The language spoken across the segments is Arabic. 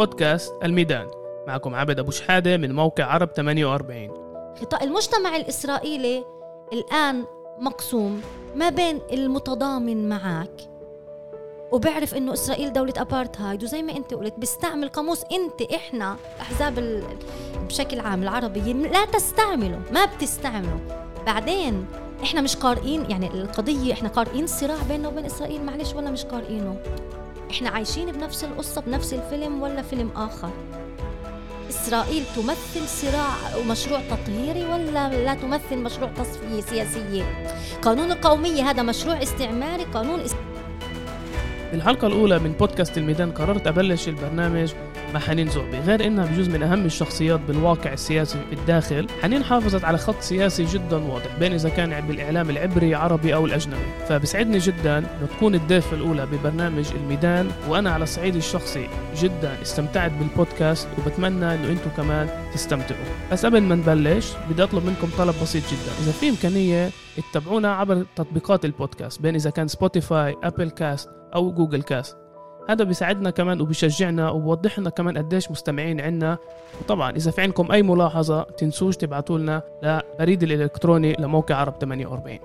بودكاست الميدان. معكم عبد أبو شحادة من موقع عرب 48 خطاب المجتمع الإسرائيلي الآن مقسوم ما بين المتضامن معك وبعرف إنه إسرائيل دولة ابارتهايد وزي ما أنت قلت بيستعمل قاموس أنت إحنا احزاب. بشكل عام العربية لا تستعمله ما بتستعمله. بعدين إحنا مش قارئين يعني القضية إحنا قارئين الصراع بيننا وبين إسرائيل معلش ولا مش قارئينه. إحنا عايشين بنفس القصة بنفس الفيلم ولا فيلم آخر؟ إسرائيل تمثل صراع ومشروع تطهيري ولا لا تمثل مشروع تصفية سياسية؟ قانون القومية هذا مشروع استعماري قانون است... بالحلقة الأولى من بودكاست الميدان قررت أبلش البرنامج مع حنين زعبي غير إنها بجوز من أهم الشخصيات بالواقع السياسي بالداخل حنين حافظت على خط سياسي جدا واضح بين إذا كان بالإعلام العبري عربي أو الأجنبي. فبسعدني جدا انه تكون الضيفة الأولى ببرنامج الميدان وأنا على الصعيد الشخصي. جدا استمتعت بالبودكاست وبتمنى إنه أنتم كمان تستمتعوا. بس قبل ما نبلش بدي أطلب منكم طلب بسيط جدا. إذا في إمكانية اتبعونا عبر تطبيقات البودكاست بين إذا كان سبوتيفاي Apple cast أو Google cast هذا بيساعدنا كمان وبيشجعنا وبوضح لنا كمان قديش مستمعين عنا. وطبعا إذا في عندكم أي ملاحظة تنسوش تبعتوا لنا لبريد الإلكتروني لموقع عرب 48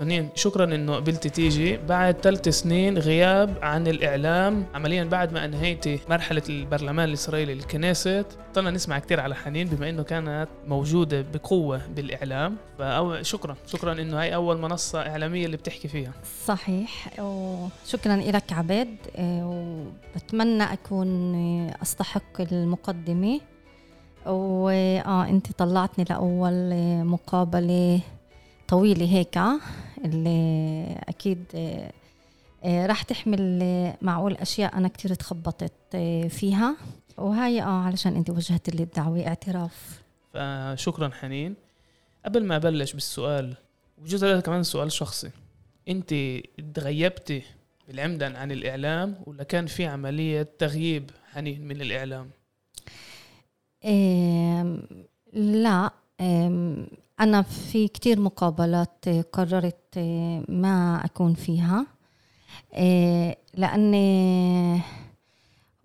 حنين شكرا إنه قبلتي تيجي. بعد ثلاث سنين غياب عن الإعلام عمليا بعد ما انهيتي مرحلة البرلمان الإسرائيلي الكنيست طلنا نسمع كثير على حنين بما إنه كانت موجودة بقوة بالإعلام. فأو شكرا إنه هاي أول منصة إعلامية اللي بتحكي فيها. صحيح وشكرا لك عبيد. وبتمنى أكون أستحق المقدمة. وآه أنت طلعتني لأول مقابلة طويلة هيك اللي أكيد آه، آه، راح تحمل آه، معقول أشياء أنا كثير تخبطت فيها. وهاي آه علشان انت وجهت لي الدعوة اعتراف. فشكرا حنين. قبل ما أبلش بالسؤال وجزء هذا كمان سؤال شخصي. انت تغيبتي بالعمدن عن الإعلام ولا كان في عملية تغييب حنين من الإعلام؟ إيه لا أنا في كتير مقابلات قررت ما أكون فيها إيه، لأني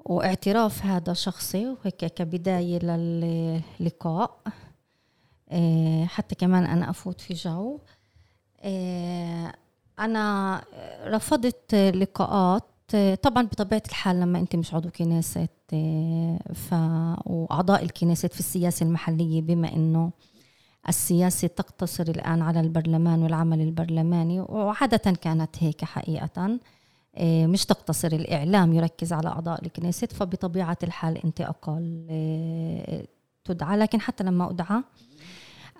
واعتراف هذا شخصي وهيك كبداية للقاء إيه، حتى كمان أنا أفوت في جو. إيه، أنا رفضت لقاءات طبعا بطبيعة الحال لما أنت مش عضو كنيسة ف... وأعضاء الكنيسة في السياسة المحلية بما أنه السياسة تقتصر الآن على البرلمان والعمل البرلماني وعادة كانت هيك حقيقة. إيه، مش تقتصر الإعلام يركز على أعضاء الكنيست فبطبيعة الحال أنت أقل إيه، تدعى. لكن حتى لما أدعى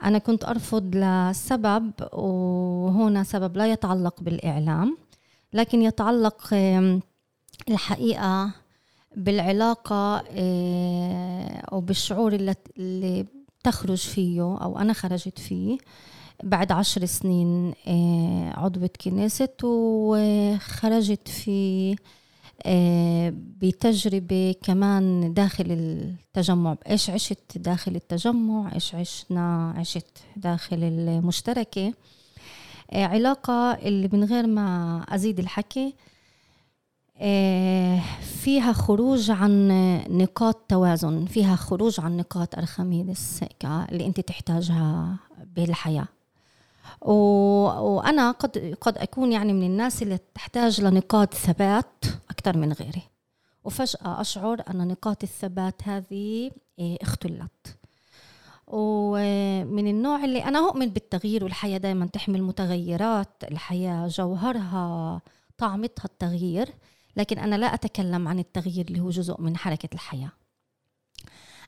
أنا كنت أرفض لسبب وهنا سبب لا يتعلق بالإعلام لكن يتعلق إيه، الحقيقة بالعلاقة وبالشعور اللي تخرج فيه أو أنا خرجت فيه بعد عشر سنين آه، عضوة كنيست وخرجت في آه، بتجربة كمان داخل التجمع. إيش عشت داخل التجمع؟ إيش عشنا؟ عشت داخل المشتركة. آه، علاقة اللي من غير ما أزيد الحكي فيها خروج عن نقاط توازن فيها خروج عن نقاط أرخميدس اللي أنت تحتاجها بالحياة. وأنا قد قد أكون يعني من الناس اللي تحتاج لنقاط ثبات أكثر من غيري وفجأة أشعر أن نقاط الثبات هذه آه، اختلت ومن النوع اللي أنا أؤمن بالتغيير والحياة دائما تحمل متغيرات الحياة جوهرها طعمتها التغيير لكن أنا لا أتكلم عن التغيير اللي هو جزء من حركة الحياة.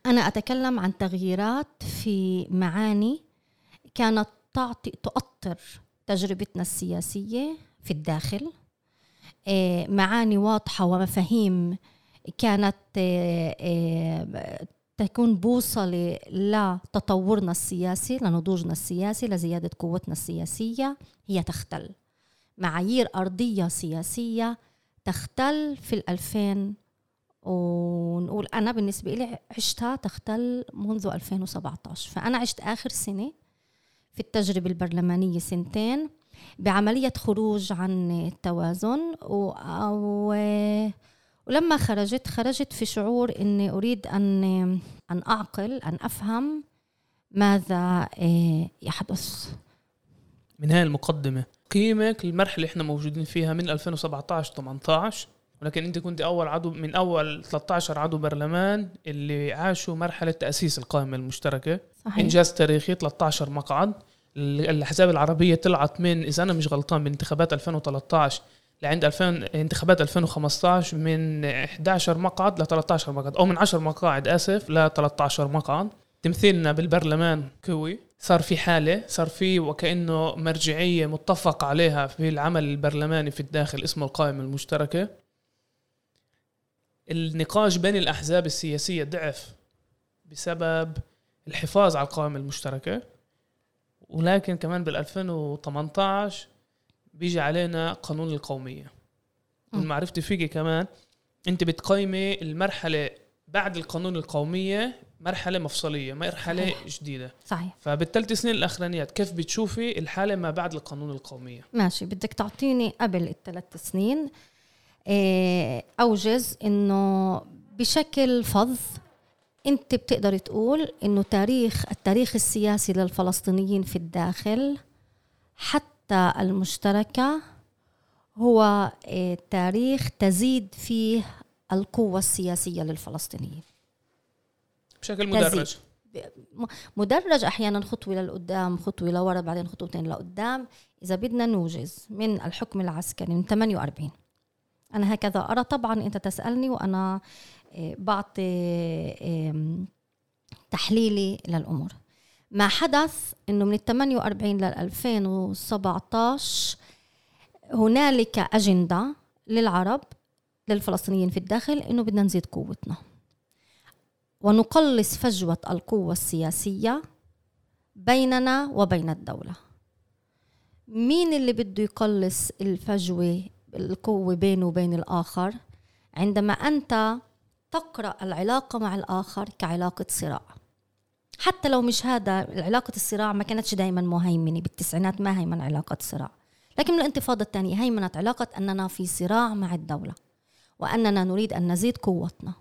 أنا أتكلم عن تغييرات في معاني كانت تعطي تؤطر تجربتنا السياسية في الداخل. آه، معاني واضحة ومفاهيم كانت آه، آه، تكون بوصلة لتطورنا السياسي لنضوجنا السياسي لزيادة قوتنا السياسية هي تختل. معايير أرضية سياسية تختل في الألفين ونقول أنا بالنسبة لي عشتها تختل منذ 2017 فأنا عشت آخر سنة في التجربة البرلمانية سنتين بعملية خروج عن التوازن و... ولما خرجت خرجت في شعور إني أريد أن أن أعقل أن أفهم ماذا آه، يحدث. من هاي المقدمة؟ قيمك المرحلة اللي إحنا موجودين فيها من 2017 18 ولكن أنت كنت أول عضو من أول 13 عضو برلمان اللي عاشوا مرحلة تأسيس القائمة المشتركة. صحيح. إنجاز تاريخي 13 مقعد. ال- الأحزاب العربية طلعت من إذا أنا مش غلطان من انتخابات 2013 لعند 2000 انتخابات 2015 من 11 مقعد ل 13 مقعد أو من 10 مقاعد آسف ل 13 مقعد. تمثيلنا بالبرلمان قوي صار في حالة صار في وكأنه مرجعية متفق عليها في العمل البرلماني في الداخل اسمه القائمة المشتركة. النقاش بين الأحزاب السياسية ضعف بسبب الحفاظ على القائمة المشتركة. ولكن كمان بال 2018 بيجي علينا قانون القومية. من. معرفتي فيكي كمان انت بتقيمي المرحلة بعد القانون القومية مرحلة مفصلية مرحلة صحيح. جديدة. صحيح. فبالثلاث سنين الأخرانيات كيف بتشوفي الحالة ما بعد القانون القومية؟ ماشي بدك تعطيني قبل الثلاث سنين آه، اوجز إنه بشكل فظ أنت بتقدر تقول إنه تاريخ التاريخ السياسي للفلسطينيين في الداخل حتى المشتركة هو آه، تاريخ تزيد فيه القوة السياسية للفلسطينيين. بشكل. مدرج. مدرج أحيانا خطوة للقدام خطوة لورا بعدين خطوتين لقدام. إذا بدنا نوجز من الحكم العسكري من 48 أنا هكذا أرى. طبعا أنت تسألني وأنا آه، بعطي تحليلي للأمور. ما حدث إنه من ال 48 لل 2017 هنالك أجندة للعرب للفلسطينيين في الداخل إنه بدنا نزيد قوتنا. ونقلص فجوة القوة السياسية بيننا وبين الدولة. مين اللي بده يقلص الفجوة القوة بينه وبين الآخر؟ عندما أنت تقرأ العلاقة مع الآخر كعلاقة صراع. حتى لو مش هذا علاقة الصراع ما كانتش دائما مهيمنة بالتسعينات ما هيمن علاقة صراع. لكن الانتفاضة الثانية هيمنت علاقة أننا في صراع مع الدولة وأننا نريد أن نزيد قوتنا.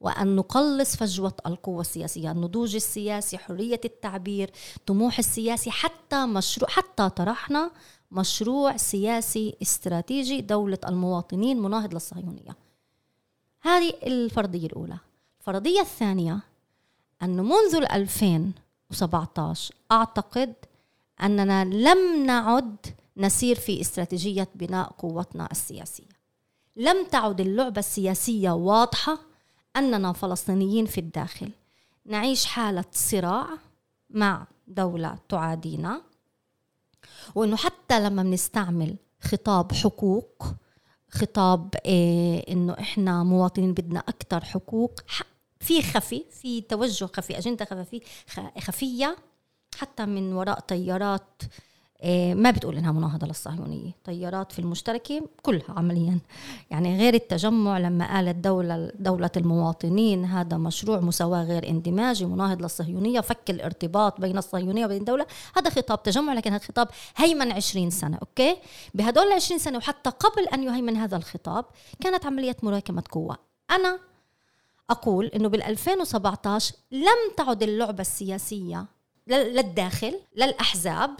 وأن نقلص فجوة القوة السياسية النضوج السياسي حرية التعبير طموح السياسي حتى مشروع حتى طرحنا مشروع سياسي استراتيجي دولة المواطنين مناهض للصهيونية. هذه الفرضية الأولى. الفرضية الثانية أنه منذ ال 2017 أعتقد أننا لم نعد نسير في استراتيجية بناء قوتنا السياسية. لم تعد اللعبة السياسية واضحة أننا فلسطينيين في الداخل. نعيش حالة صراع مع دولة تعادينا. وإنه حتى لما بنستعمل خطاب حقوق خطاب إيه إنه إحنا مواطنين بدنا أكثر حقوق في خفي في توجه خفي أجندة خفي خفية حتى من وراء تيارات ما بتقول إنها مناهضة للصهيونية، تيارات في المشتركة كلها عمليا. يعني غير التجمع لما قالت دولة دولة المواطنين هذا مشروع مساواة غير اندماجي مناهض للصهيونية فك الارتباط بين الصهيونية وبين الدولة. هذا خطاب تجمع لكن هذا خطاب هيمن 20 سنة أوكي؟ بهدول ال 20 سنة وحتى قبل أن يهيمن هذا الخطاب كانت عملية مراكمة قوة. أنا أقول أنه بال 2017 لم تعد اللعبة السياسية لل- للداخل للأحزاب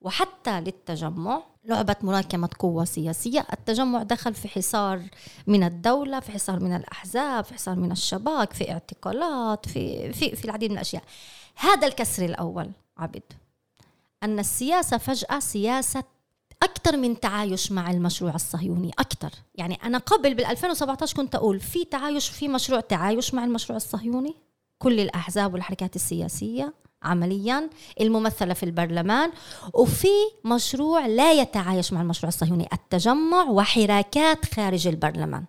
وحتى للتجمع لعبة مراكمة قوة سياسية التجمع دخل في حصار من الدولة في حصار من الأحزاب في حصار من الشباك في اعتقالات في, في, في العديد من الأشياء. هذا الكسر الأول عبد. أن السياسة فجأة سياسة أكثر من تعايش مع المشروع الصهيوني أكثر. يعني أنا قبل بال 2017 كنت أقول في تعايش في مشروع تعايش مع المشروع الصهيوني؟ كل الأحزاب والحركات السياسية عمليا الممثلة في البرلمان وفي مشروع لا يتعايش مع المشروع الصهيوني التجمع وحراكات خارج البرلمان.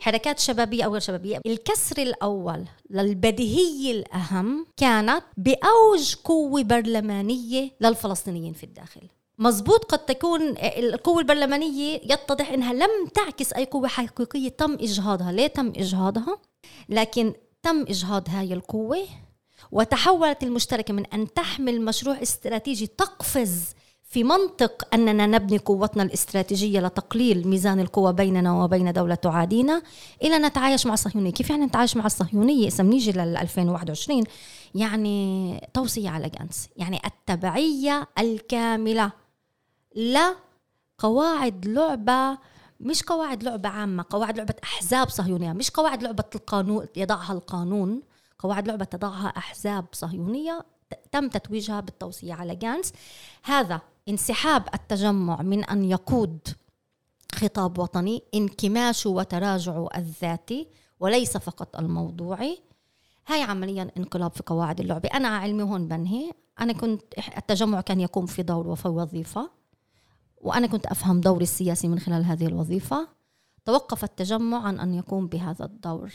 حركات شبابية أو غير شبابية. الكسر الأول للبديهية الأهم كانت بأوج قوة برلمانية للفلسطينيين في الداخل. مزبوط قد تكون القوة البرلمانية يتضح أنها لم تعكس أي قوة حقيقية تم إجهاضها. ليه تم إجهاضها؟ لكن تم إجهاض هاي القوة وتحولت المشتركة من أن تحمل مشروع استراتيجي تقفز في منطق أننا نبني قوتنا الاستراتيجية لتقليل ميزان القوى بيننا وبين دولة تعادينا إلى نتعايش مع الصهيونية كيف يعني نتعايش مع الصهيونية إذا بنيجي لل 2021 يعني توصية على جانس. يعني التبعية الكاملة لا قواعد لعبة مش قواعد لعبة عامة قواعد لعبة أحزاب صهيونية مش قواعد لعبة القانون يضعها القانون. قواعد لعبة تضعها أحزاب صهيونية تم تتويجها بالتوصية على جانس. هذا انسحاب التجمع من أن يقود خطاب وطني انكماشه وتراجعه الذاتي وليس فقط الموضوعي. هاي عمليا انقلاب في قواعد اللعبة. أنا علمي هون بنهي. أنا كنت التجمع كان يقوم في دور وفي وظيفة وأنا كنت أفهم دوري السياسي من خلال هذه الوظيفة. توقف التجمع عن أن يقوم بهذا الدور.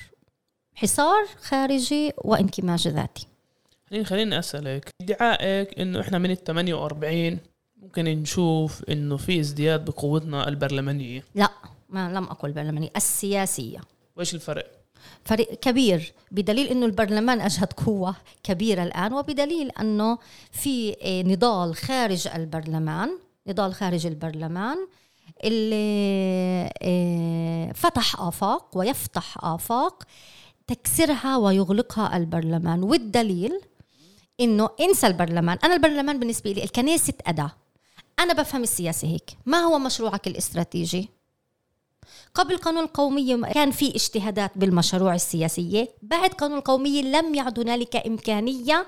حصار خارجي وانكماش ذاتي. خليني أسألك ادعائك إنه إحنا من ال 48 ممكن نشوف إنه في ازدياد بقوتنا البرلمانية؟ لا ما لم أقل برلمانية السياسية. وإيش الفرق؟ فرق كبير بدليل إنه البرلمان اجهد قوة كبيرة الآن وبدليل إنه في نضال خارج البرلمان نضال خارج البرلمان اللي آه، فتح آفاق ويفتح آفاق تكسرها ويغلقها البرلمان. والدليل إنه إنسى البرلمان. أنا البرلمان بالنسبة لي الكنيسة أداة. أنا بفهم السياسة هيك. ما هو مشروعك الاستراتيجي؟ قبل قانون القومية كان في اجتهادات بالمشروع السياسية. بعد قانون القومية لم يعد هنالك إمكانية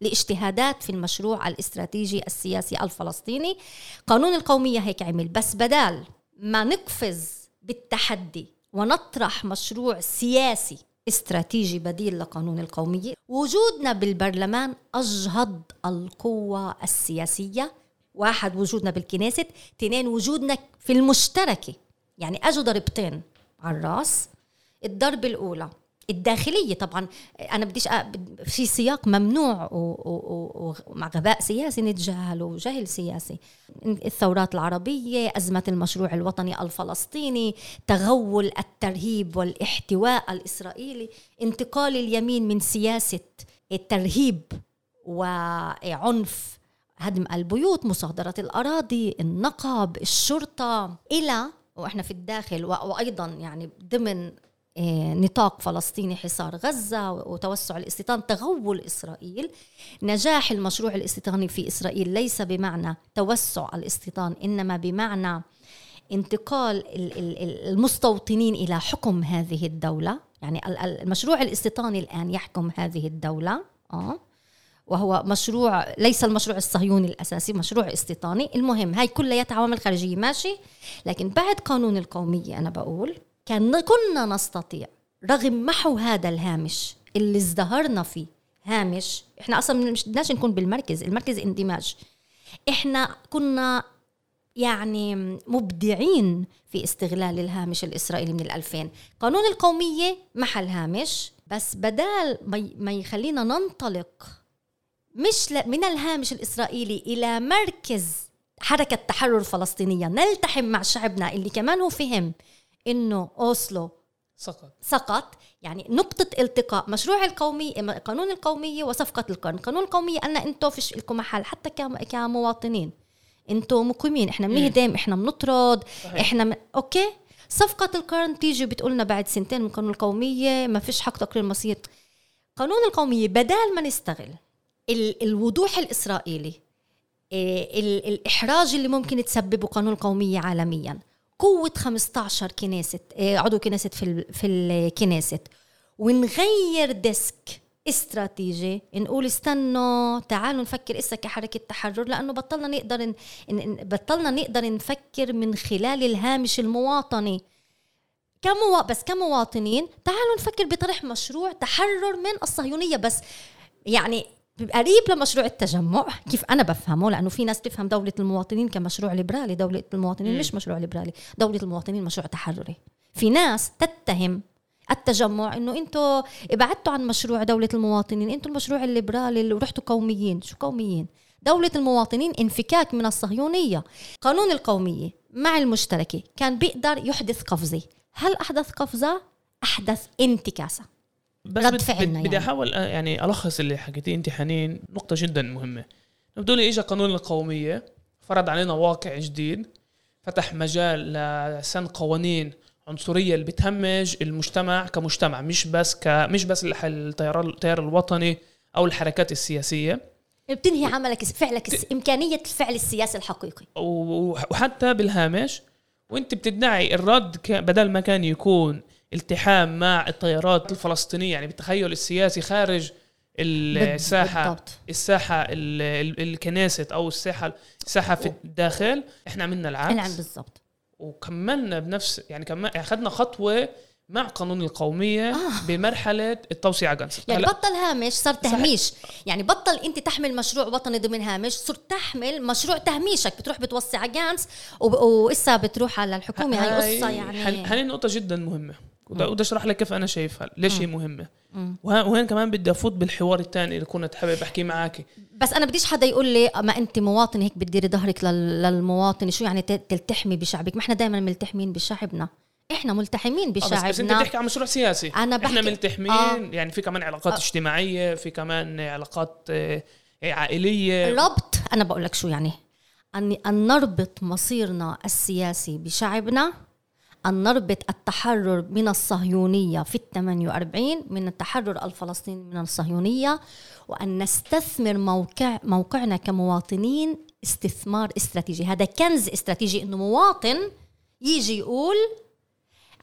لاجتهادات في المشروع الاستراتيجي السياسي الفلسطيني. قانون القومية هيك عمل. بس بدال ما نقفز بالتحدي ونطرح مشروع سياسي استراتيجي بديل لقانون القومية. وجودنا بالبرلمان أجهض القوة السياسية. واحد وجودنا بالكنيست. اثنين وجودنا في المشتركة. يعني أجوا ضربتين على الرأس. الضربة الأولى الداخلية. طبعا أنا بديش في سياق ممنوع ومع غباء سياسي نتجاهله وجهل سياسي. الثورات العربية أزمة المشروع الوطني الفلسطيني تغول الترهيب والاحتواء الإسرائيلي انتقال اليمين من سياسة الترهيب وعنف هدم البيوت مصادرة الأراضي النقب الشرطة إلى وإحنا في الداخل وأيضا يعني ضمن نطاق فلسطيني حصار غزة وتوسع الاستيطان تغول إسرائيل. نجاح المشروع الاستيطاني في إسرائيل ليس بمعنى توسع الاستيطان إنما بمعنى انتقال المستوطنين إلى حكم هذه الدولة. يعني المشروع الاستيطاني الآن يحكم هذه الدولة. آه. وهو مشروع ليس المشروع الصهيوني الأساسي مشروع استيطاني. المهم هاي كلها عوامل خارجية ماشي. لكن بعد قانون القومية أنا بقول كان كنا نستطيع رغم محو هذا الهامش اللي ازدهرنا فيه. هامش إحنا أصلا مش بدناش نكون بالمركز المركز اندماج. إحنا كنا يعني مبدعين في استغلال الهامش الإسرائيلي من الألفين. قانون القومية محل هامش بس بدال ما يخلينا ننطلق مش من الهامش الإسرائيلي إلى مركز حركة تحرر فلسطينية نلتحم مع شعبنا اللي كمان هو فهم إنه أوسلو سقط. سقط. يعني نقطة التقاء مشروع القومي قانون القومية وصفقة القرن. قانون القومية قالنا أنتم فيش لكم محل حتى كمواطنين. أنتم مقيمين إحنا بنهدم إحنا بنطرد إحنا م... أوكي؟ صفقة القرن تيجي بتقولنا بعد سنتين من قانون القومية ما فيش حق تقرير مصير. قانون القومية بدال ما نستغل ال... الوضوح الإسرائيلي إيه الإحراج اللي ممكن تسببه قانون القومية عالميا قوة 15 كنيسة إيه، عضو كنيسة في في الكنيسة ونغير ديسك استراتيجي نقول استنوا تعالوا نفكر إسا كحركة تحرر لأنه بطلنا نقدر. بطلنا نقدر نفكر من خلال الهامش المواطني كموا... بس كمواطنين تعالوا نفكر بطرح مشروع تحرر من الصهيونية بس يعني قريب لمشروع التجمع. كيف أنا بفهمه؟ لأنه في ناس تفهم دولة المواطنين كمشروع ليبرالي. دولة المواطنين م. مش مشروع ليبرالي. دولة المواطنين مشروع تحرري. في ناس تتهم التجمع إنه أنتم ابعدتوا عن مشروع دولة المواطنين. أنتم المشروع الليبرالي اللي رحتوا قوميين. شو قوميين؟ دولة المواطنين انفكاك من الصهيونية. قانون القومية مع المشتركة كان بيقدر يحدث قفزة. هل أحدث قفزة؟ أحدث انتكاسة. بس رد فعلنا بدي يعني. أحاول آه، يعني ألخص اللي حكيتيه انت حنين نقطة جدا مهمة. بدون اجى قانون القومية فرض علينا واقع جديد فتح مجال لسن قوانين عنصرية اللي بتهمج المجتمع كمجتمع مش بس ك مش بس التيار التيار الوطني أو الحركات السياسية. بتنهي عملك فعلك الس- إمكانية الفعل السياسي الحقيقي. وحتى بالهامش وانت بتدعي الرد بدل ما كان يكون التحام مع التيارات الفلسطينية يعني بالتخيل السياسي خارج الساحه بالضبط. الساحة ال- ال- الكنيسة أو الساحة الساحة في الداخل إحنا عملنا نعم العكس. بالضبط. وكملنا بنفس يعني كمان أخذنا خطوة مع قانون القومية آه. بمرحلة التوسعه جنس. يعني بطل هامش صار تهميش. يعني بطل أنت تحمل مشروع وطني ضمن هامش صرت تحمل مشروع تهميشك. بتروح بتوسع جانس وب- وإسا بتروح على الحكومة. هاي قصة يعني. هن- هاي نقطه جدا مهمة. ودا- بدي اشرح لك كيف أنا شايفها ليش هي مهمة. وهين كمان بدي أفوت بالحوار الثاني اللي كنت حابب احكي معك بس أنا بديش حدا يقول لي ما أنت مواطن هيك بتديري ظهرك لل- للمواطن شو يعني تلتحمي بشعبك؟ ما إحنا دائما ملتحمين بشعبنا. إحنا ملتحمين آه، بس, بس أنت بشعبنا بتحكي عن مشروع سياسي. أنا إحنا بحكي- ملتحمين آه. يعني في كمان علاقات اجتماعية في كمان علاقات آه، عائلية. ربط أنا بقول لك شو يعني. أن نربط مصيرنا السياسي بشعبنا أن نربط التحرر من الصهيونية في ال 48 من التحرر الفلسطيني من الصهيونية وأن نستثمر موقع موقعنا كمواطنين استثمار استراتيجي. هذا كنز استراتيجي أنه مواطن يجي يقول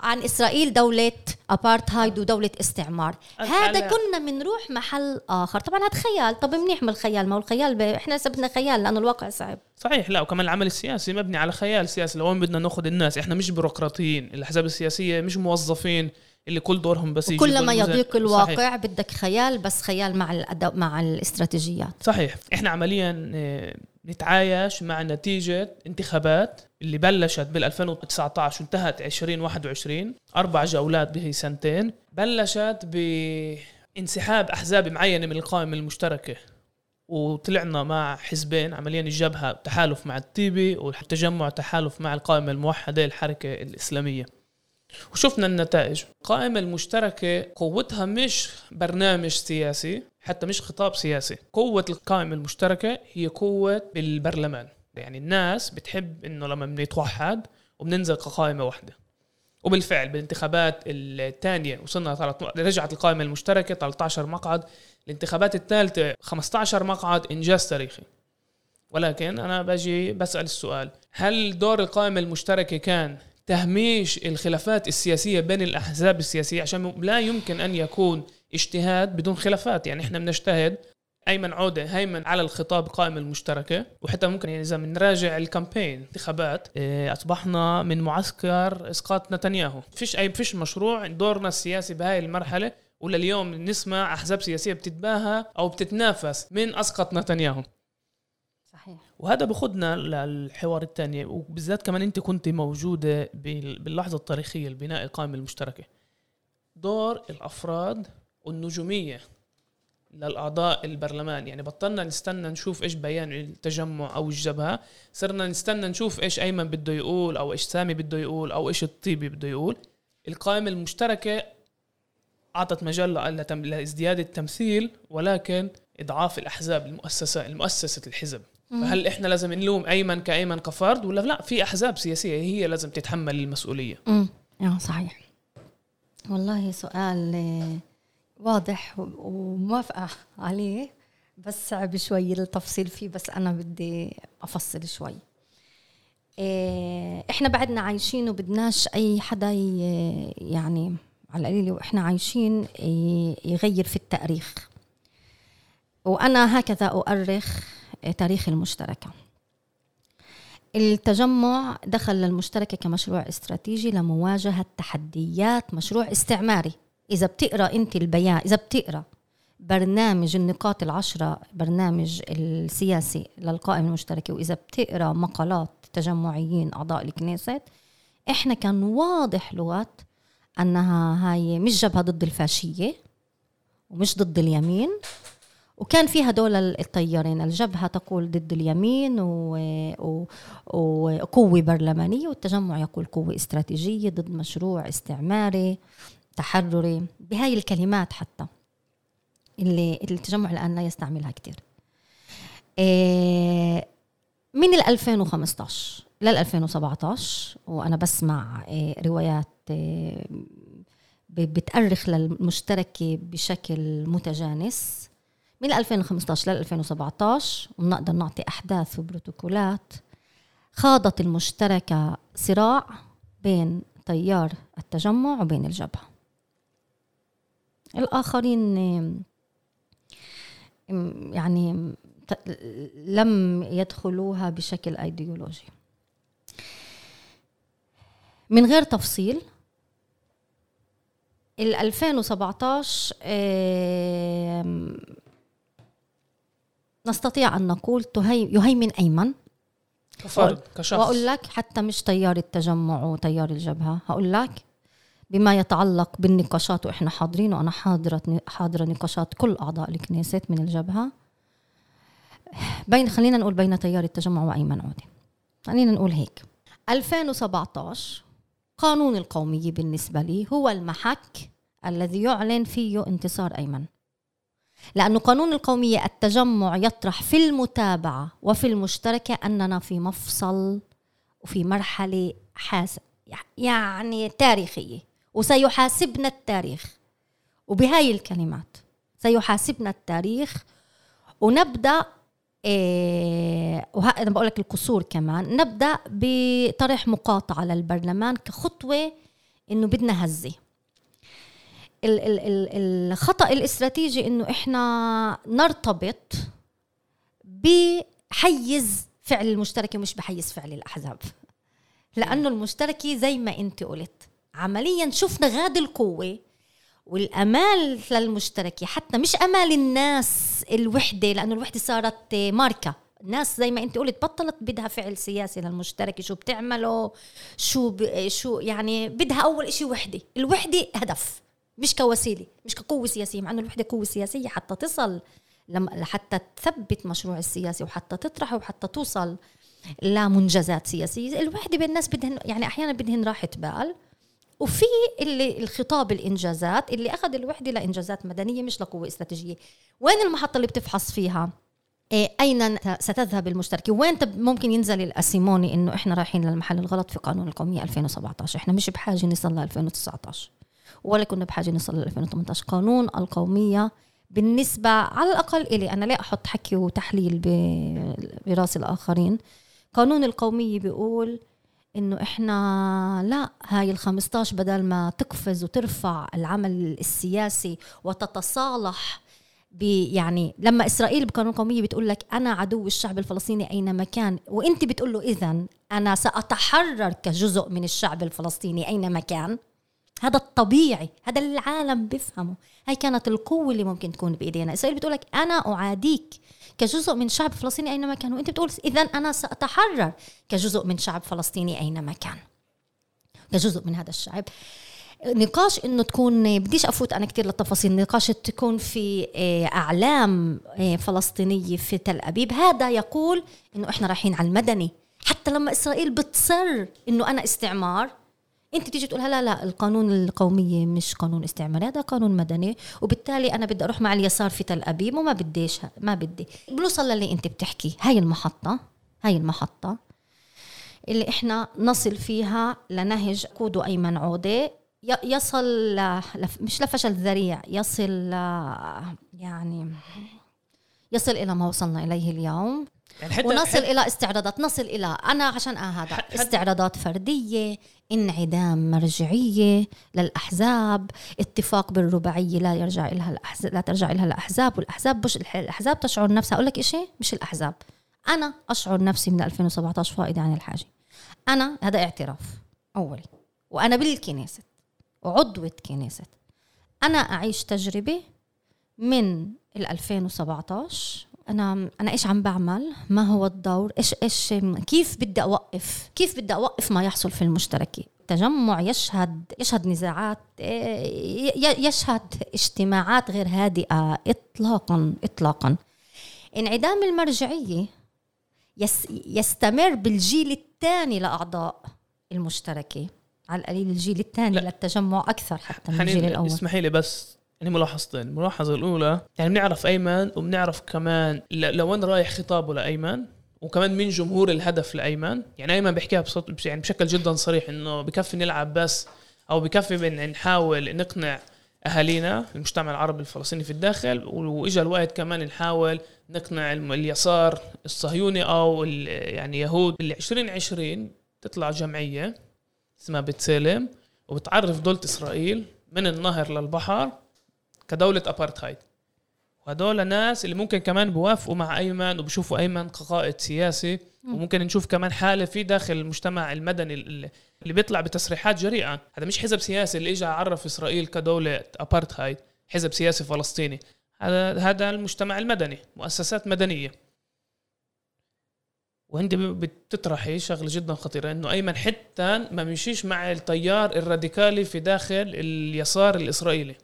عن إسرائيل دولة أبارتهايد ودولة استعمار. هذا كنا بنروح محل آخر. طبعا هذا خيال. طب منيح من الخيال؟ ما هو الخيال ب... إحنا هسه بدنا خيال لأنه الواقع صعب. صحيح لا وكمان العمل السياسي مبني على خيال سياسي. لوين بدنا ناخذ الناس؟ إحنا مش بيروقراطيين. الأحزاب السياسية مش موظفين. اللي كل دورهم بس يجيبوا كلما الميزان. يضيق صحيح. الواقع بدك خيال بس خيال مع الأدو... مع الاستراتيجيات صحيح إحنا عمليا آه، نتعايش مع نتيجة انتخابات اللي بلشت بال 2019 وانتهت 2021 أربع جولات بهي سنتين بلشت بانسحاب أحزاب معينة من القائمة المشتركة وطلعنا مع حزبين عمليا الجبهة تحالف مع التيبي والتجمع تحالف مع القائمة الموحدة الحركة الإسلامية وشفنا النتائج. القائمة المشتركة قوتها مش برنامج سياسي حتى مش خطاب سياسي. قوة القائمة المشتركة هي قوة بالبرلمان. يعني الناس بتحب إنه لما بنتوحد وبننزل كقائمة واحدة. وبالفعل بالانتخابات الثانية وصلنا ثلاث رجعت القائمة المشتركة 13 مقعد. الانتخابات الثالثة 15 مقعد إنجاز تاريخي. ولكن أنا باجي بسأل السؤال هل دور القائمة المشتركة كان تهميش الخلافات السياسية بين الأحزاب السياسية عشان لا يمكن أن يكون اجتهاد بدون خلافات. يعني إحنا بنجتهد ايمن عودة هيمن على الخطاب القائمه المشتركة وحتى ممكن يعني إذا بنراجع الكامبين انتخابات آه، أصبحنا من معسكر إسقاط نتنياهو. فيش أي فيش مشروع دورنا السياسي بهاي المرحلة ولليوم نسمع أحزاب سياسية بتتباهى أو بتتنافس من أسقط نتنياهو. صحيح. وهذا بخدنا للحوار الثاني وبالذات كمان انت كنت موجودة بال- باللحظة التاريخية لبناء القائمه المشتركة. دور الأفراد والنجوميه للأعضاء البرلمان. يعني بطلنا نستنى نشوف إيش بيان التجمع أو الجبهة صرنا نستنى نشوف إيش أيمن بده يقول أو إيش سامي بده يقول أو إيش الطيبي بده يقول. القائمة المشتركة أعطت مجال لازدياد التمثيل ولكن إضعاف الأحزاب المؤسسه المؤسسة الحزب. فهل إحنا لازم نلوم أيمن كأيمن كفرد ولا لا؟ في أحزاب سياسية هي لازم تتحمل المسؤولية. امم آه صحيح. والله سؤال آه، واضح و- وموافقة عليه بس صعب شوي التفصيل فيه بس أنا بدي أفصل شوي. آه، إحنا بعدنا عايشين وبدناش أي حدا ي- يعني على القليل وإحنا عايشين يغير في التاريخ. وأنا هكذا أؤرخ آه، تاريخ المشتركة. التجمع دخل للمشتركة كمشروع استراتيجي لمواجهة تحديات مشروع استعماري. إذا بتقرأ أنت البيان إذا بتقرأ برنامج النقاط العشرة برنامج السياسي للقائمة المشتركة وإذا بتقرأ مقالات تجمعيين أعضاء الكنيست إحنا كان واضح لغات أنها هاي مش جبهة ضد الفاشية ومش ضد اليمين وكان في هدول التيارين الجبهة تقول ضد اليمين و... وقوة برلمانية والتجمع يقول قوة استراتيجية ضد مشروع استعماري تحرري. بهاي الكلمات حتى اللي التجمع الآن لا يستعملها كتير. إيه من ال 2015 لل 2017 وأنا بسمع آه، روايات آه، بتأرخ للمشتركة بشكل متجانس من 2015 لل 2017 وبنقدر نعطي أحداث وبروتوكولات خاضت المشتركة صراع بين تيار التجمع وبين الجبهة. الآخرين يعني لم يدخلوها بشكل أيديولوجي. من غير تفصيل ال 2017 نستطيع أن نقول يهيمن أيمن. كفرد كشخص. وأقول لك حتى مش تيار التجمع وتيار الجبهة. هقول لك بما يتعلق بالنقاشات وإحنا حاضرين وأنا حاضرة حاضرة نقاشات كل أعضاء الكنيست من الجبهة. بين خلينا نقول بين تيار التجمع وأيمن عودة. خلينا نقول هيك. 2017 قانون القومية بالنسبة لي هو المحك الذي يعلن فيه انتصار أيمن. لأن قانون القومية التجمع يطرح في المتابعة وفي المشتركة أننا في مفصل وفي مرحلة حاس يعني تاريخية وسيحاسبنا التاريخ. وبهاي الكلمات سيحاسبنا التاريخ. ونبدأ إيه وأنا بقول لك القصور كمان. نبدأ بطرح مقاطعة للبرلمان كخطوة إنه بدنا هزة. الخطأ الاستراتيجي إنه إحنا نرتبط بحيز فعل المشتركة مش بحيز فعل الأحزاب. لأنه المشتركة زي ما أنت قلت عمليا شفنا غاد القوة والأمال للمشتركة حتى مش أمال الناس الوحدة لأنه الوحدة صارت ماركة. الناس زي ما أنت قلت بطلت بدها فعل سياسي للمشتركة شو بتعمله شو ب... شو يعني بدها أول شيء وحدة. الوحدة هدف. مش كوسيلة مش كقوة سياسية مع إنه الوحدة قوة سياسية حتى تصل لما لحتى تثبت مشروع السياسي وحتى تطرحه وحتى توصل لمنجزات سياسية. الوحدة بالناس بدهن يعني أحيانا بدهن راحة بال. وفي اللي الخطاب الإنجازات اللي أخذ الوحدة لإنجازات مدنية مش لقوة استراتيجية. وين المحطة اللي بتفحص فيها؟ إيه، أين ستذهب المشتركه وين ممكن ينزل الأسيموني إنه إحنا رايحين للمحل الغلط في قانون القومية 2017 إحنا مش بحاجة نصل ل 2019 ولا كنا بحاجة نصل ل 2018 قانون القومية بالنسبة على الأقل إلي. أنا لا أحط حكي وتحليل برأس الآخرين. قانون القومية بيقول إنه إحنا لا هاي ال 15 بدل ما تقفز وترفع العمل السياسي وتتصالح يعني لما إسرائيل بقانون القومية بتقول لك أنا عدو الشعب الفلسطيني أينما كان وأنت بتقول له اذا أنا سأتحرر كجزء من الشعب الفلسطيني أينما كان. هذا الطبيعي هذا اللي العالم بيفهمه. هاي كانت القوة اللي ممكن تكون بإيدينا. إسرائيل بتقول لك أنا أعاديك كجزء من شعب فلسطيني أينما كان. وأنت بتقول اذا أنا سأتحرر كجزء من شعب فلسطيني أينما كان. كجزء من هذا الشعب. نقاش إنه تكون بديش أفوت أنا كثير للتفاصيل. نقاش تكون في آه، أعلام آه، فلسطينية في تل أبيب. هذا يقول إنه إحنا رايحين على المدني. حتى لما إسرائيل بتصر إنه أنا استعمار انت تيجي تقول لا لا القانون القومية مش قانون استعماري هذا قانون مدني وبالتالي أنا بدي أروح مع اليسار في تل أبيب وما بديش ما بدي. بنوصل للي انت بتحكي هاي المحطة هاي المحطة اللي إحنا نصل فيها لنهج قودو أيمن عودة يصل لف مش لفشل ذريع يصل يعني يصل إلى ما وصلنا إليه اليوم. يعني حتى ونصل حتى إلى استعراضات نصل إلى أنا عشان آه هذا استعراضات فردية انعدام مرجعية للأحزاب اتفاق بالرباعية لا يرجع لها الأحزاب لا ترجع لها الأحزاب والأحزاب مش الأحزاب تشعر نفسها. أقول لك شيء مش الأحزاب. أنا أشعر نفسي من 2017 فائدة عن الحاجة. أنا هذا اعتراف اولي وأنا بالكنيست وعضوة كنيست أنا أعيش تجربة من ال 2017 أنا أنا إيش عم بعمل؟ ما هو الدور؟ إيش إيش كيف بدي أوقف؟ كيف بدي أوقف ما يحصل في المشتركة؟ تجمع يشهد يشهد نزاعات يشهد اجتماعات غير هادئة اطلاقا اطلاقا. انعدام المرجعية يستمر بالجيل الثاني لأعضاء المشتركة. على القليل الجيل الثاني للتجمع أكثر حتى من الجيل الأول. اسمحي لي بس يعني ملاحظتين. الملاحظة الأولى يعني بنعرف أيمن وبنعرف كمان لوين رايح خطابه لأيمن وكمان من جمهور الهدف لأيمن. يعني أيمن بيحكيها بصوت يعني بشكل جدا صريح إنه بكفي نلعب بس أو بكفي نحاول نقنع أهالينا المجتمع العربي الفلسطيني في الداخل. وإجا الوقت كمان نحاول نقنع اليسار الصهيوني أو يعني يهود. ال 2020 تطلع جمعية اسمها بتسالم وبتعرف دولة إسرائيل من النهر للبحر. كدولة ابارتهايد وهدول ناس اللي ممكن كمان بوافقوا مع أيمن وبشوفوا أيمن كقائد سياسي وممكن نشوف كمان حالة في داخل المجتمع المدني اللي بيطلع بتصريحات جريئة. هذا مش حزب سياسي اللي اجى عرف إسرائيل كدولة ابارتهايد حزب سياسي فلسطيني. هذا هذا المجتمع المدني مؤسسات مدنية. وانت بتطرحي شغلة جدا خطيرة إنه أيمن حتى ما مشيش مع التيار الراديكالي في داخل اليسار الإسرائيلي.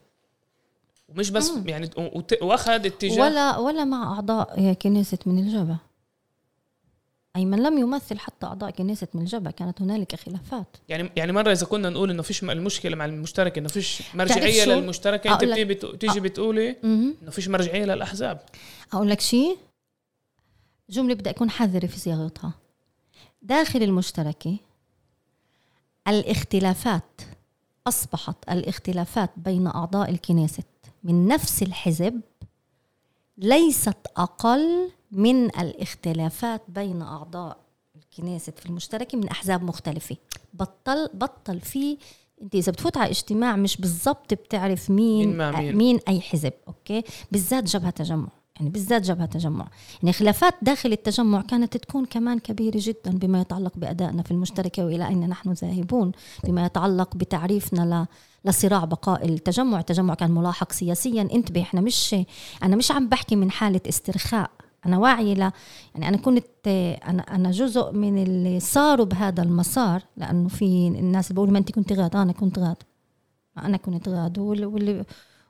ومش بس مم. يعني وأخذ اتجاه ولا ولا مع أعضاء كنيسة من الجبهه أيمن لم يمثل حتى أعضاء كنيسة من الجبهة كانت هنالك خلافات. يعني يعني مرة إذا كنا نقول إنه فيش المشكلة مع المشترك إنه فيش مرجعية للمشتركة أنت بتيجي بتقولي إنه فيش مرجعية للأحزاب. أقول لك شيء جملة بدي أكون حذرة في صياغتها. داخل المشتركة الاختلافات أصبحت الاختلافات بين أعضاء الكنيسة من نفس الحزب ليست أقل من الاختلافات بين أعضاء الكنيسة في المشتركة من أحزاب مختلفة. بطل بطل في أنت إذا بتفوت على اجتماع مش بالضبط بتعرف مين مين, مين. مين أي حزب أوكي؟ بالذات جبهة تجمع يعني بالذات جبهة تجمع. يعني خلافات داخل التجمع كانت تكون كمان كبيرة جدا بما يتعلق بأدائنا في المشتركة وإلى أين نحن ذاهبون؟ بما يتعلق بتعريفنا ل لصراع بقاء التجمع. التجمع كان ملاحق سياسيا. انتبه إحنا مش أنا مش عم بحكي من حالة استرخاء. أنا واعية ل يعني أنا كنت أنا أنا جزء من اللي صاروا بهذا المسار لأنه في الناس اللي بيقولوا ما انت كنت غاد أنا كنت غاد. أنا كنت غاد. واللي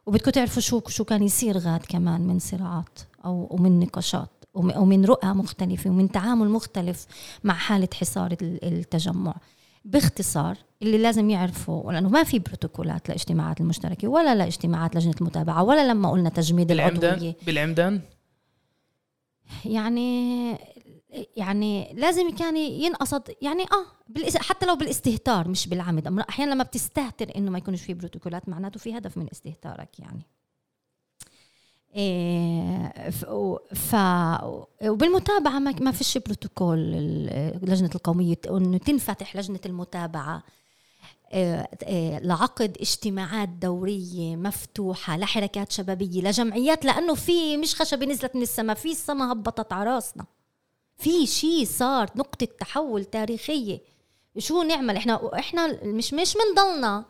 وبدكم تعرفوا شو شو كان يصير غاد كمان من صراعات أو ومن نقاشات ومن رؤى مختلفة ومن تعامل مختلف مع حالة حصار التجمع. باختصار اللي لازم يعرفوا لأنه ما في بروتوكولات لاجتماعات المشتركة ولا لاجتماعات لجنة المتابعة ولا لما قلنا تجميد بالعمدان العضوية. بالعمدان يعني يعني لازم كان ينقصد يعني آه حتى لو بالاستهتار مش بالعمد أحيانا لما بتستهتر إنه ما يكونش في بروتوكولات معناته في هدف من استهتارك يعني. ف وبالمتابعة ما فيش بروتوكول لجنة القومية انه تنفتح لجنة المتابعة. إيه إيه لعقد اجتماعات دورية مفتوحة لحركات شبابية لجمعيات لأنه في مش خشبة نزلت من السماء في السماء هبطت على راسنا في شيء صار نقطة تحول تاريخية. شو نعمل؟ إحنا إحنا مش مش بنضلنا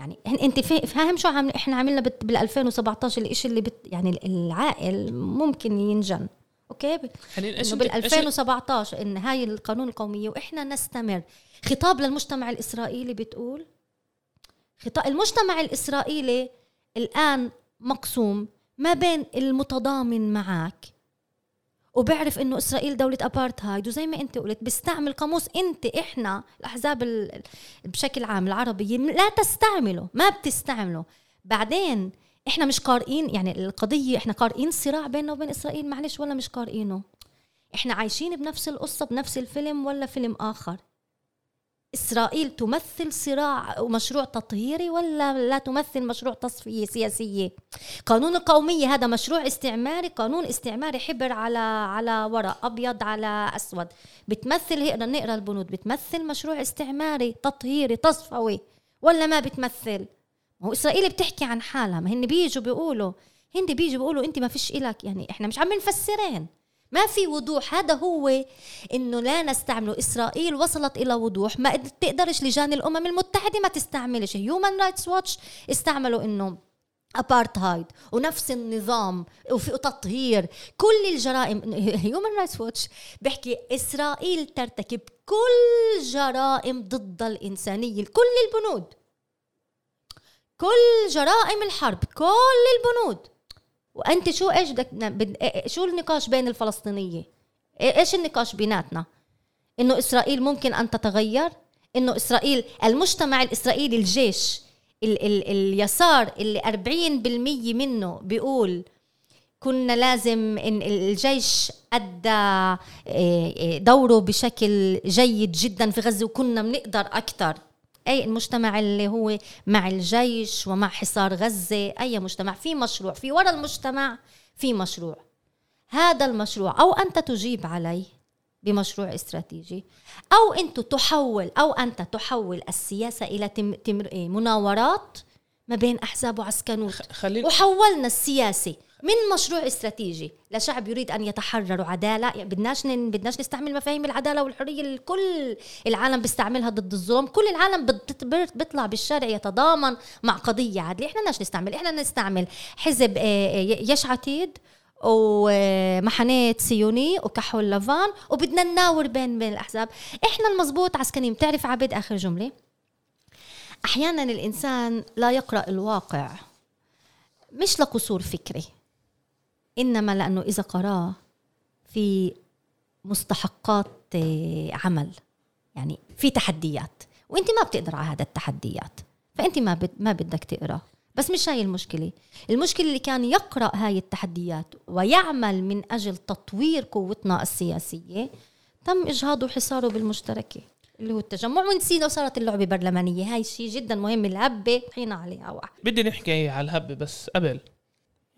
يعني انت فاهم شو عم إحنا عملنا بال 2017 الشيء اللي بت يعني العائل ممكن ينجن. أوكي؟ إنه بال 2017 إن هاي القانون القومية وإحنا نستمر. خطاب للمجتمع الإسرائيلي بتقول خطاب المجتمع الإسرائيلي الآن مقسوم ما بين المتضامن معك وبعرف إنه إسرائيل دولة ابارتهايد وزي ما أنت قلت بيستعمل قاموس أنت إحنا الأحزاب بشكل عام العربية لا تستعمله ما بتستعمله. بعدين إحنا مش قارئين يعني القضية إحنا قارئين صراع بيننا وبين إسرائيل معلش ولا مش قارئينه؟ إحنا عايشين بنفس القصة بنفس الفيلم ولا فيلم آخر؟ إسرائيل تمثل صراع ومشروع تطهيري ولا لا تمثل مشروع تصفية سياسية؟ قانون القومية هذا مشروع استعماري قانون استعماري حبر على على ورق أبيض على أسود. بتمثل هي نقرأ البنود بتمثل مشروع استعماري تطهيري تصفوي ولا ما بتمثل؟ هو إسرائيل بتحكي عن حالها ما هن بيجوا بيقولوا هن بيجوا بيقولوا أنت ما فيش إلك يعني إحنا مش عم نفسرين. ما في وضوح. هذا هو إنه لا نستعمله إسرائيل وصلت إلى وضوح ما تقدرش لجان الأمم المتحدة ما تستعملش. Human Rights Watch استعملوا إنه ابارتهايد ونفس النظام وفي تطهير كل الجرائم Human Rights Watch بيحكي إسرائيل ترتكب كل جرائم ضد الإنسانية. كل البنود. كل جرائم الحرب. كل البنود. وأنت شو إيش بدك شو النقاش بين الفلسطينية؟ إيش النقاش بيناتنا؟ إنه إسرائيل ممكن أن تتغير؟ إنه إسرائيل المجتمع الإسرائيلي الجيش ال ال اليسار اللي 40% منه بيقول كنا لازم إن الجيش أدى دوره بشكل جيد جدا في غزة وكنا بنقدر أكثر أي المجتمع اللي هو مع الجيش ومع حصار غزة أي مجتمع. في مشروع. في وراء المجتمع في مشروع. هذا المشروع أو أنت تجيب عليه بمشروع استراتيجي أو أنت تحول أو أنت تحول السياسة إلى تم تم مناورات ما بين أحزاب وعسكنوت. وحولنا السياسة من مشروع استراتيجي. لشعب يريد أن يتحرر عدالة. يعني بدناش بدناش نستعمل مفاهيم العدالة والحرية اللي كل العالم بيستعملها ضد الظلم. كل العالم بيطلع بالشارع يتضامن مع قضية عادلة. إحنا بدناش نستعمل. إحنا نستعمل حزب آه، آه، يش عتيد ومحنية سيوني وكحول لافان وبدنا نناور بين بين الأحزاب. إحنا المزبوط عسكريين. بتعرف عبد آخر جملة؟ أحيانا الإنسان لا يقرأ الواقع مش لقصور فكري. إنما لأنه إذا قراه في مستحقات آه، عمل يعني في تحديات. وأنت ما بتقدر على هذا التحديات. فأنت ما بد ما بدك تقرأ. بس مش هاي المشكلة. المشكلة اللي كان يقرأ هاي التحديات ويعمل من أجل تطوير قوتنا السياسية تم إجهاضه وحصاره بالمشتركة اللي هو التجمع. ونسينا وصارت اللعبة برلمانية. هاي شيء جدا مهم الهبة حين عليها واحد بدي نحكي على الهبة بس قبل.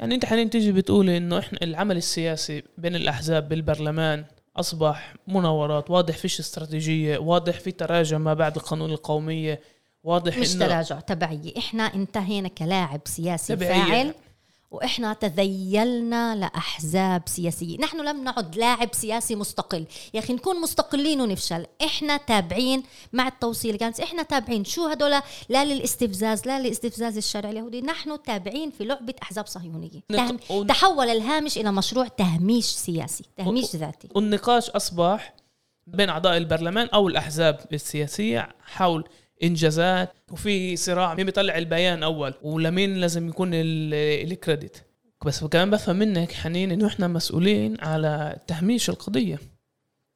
يعني انت حاليا تيجي بتقولي انه إحنا العمل السياسي بين الأحزاب بالبرلمان أصبح مناورات واضح فيش استراتيجية واضح في تراجع ما بعد القانون القومية واضح مش تراجع تبعية إحنا انتهينا كلاعب سياسي تبعية. فاعل وإحنا تذيلنا لأحزاب سياسية. نحن لم نعد لاعب سياسي مستقل. يا أخي نكون مستقلين ونفشل. إحنا تابعين مع التوصيل كانت إحنا تابعين. شو هدول؟ لا للاستفزاز لا لاستفزاز الشارع اليهودي. نحن تابعين في لعبة أحزاب صهيونية. تهم... تحول الهامش إلى مشروع تهميش سياسي تهميش ذاتي. والنقاش أصبح بين أعضاء البرلمان أو الأحزاب السياسية حول إنجازات وفي صراع مين بيطلع البيان أول ولمين لازم يكون الكريدت. بس كمان بفهم منك حنين إنه إحنا مسؤولين على تهميش القضية.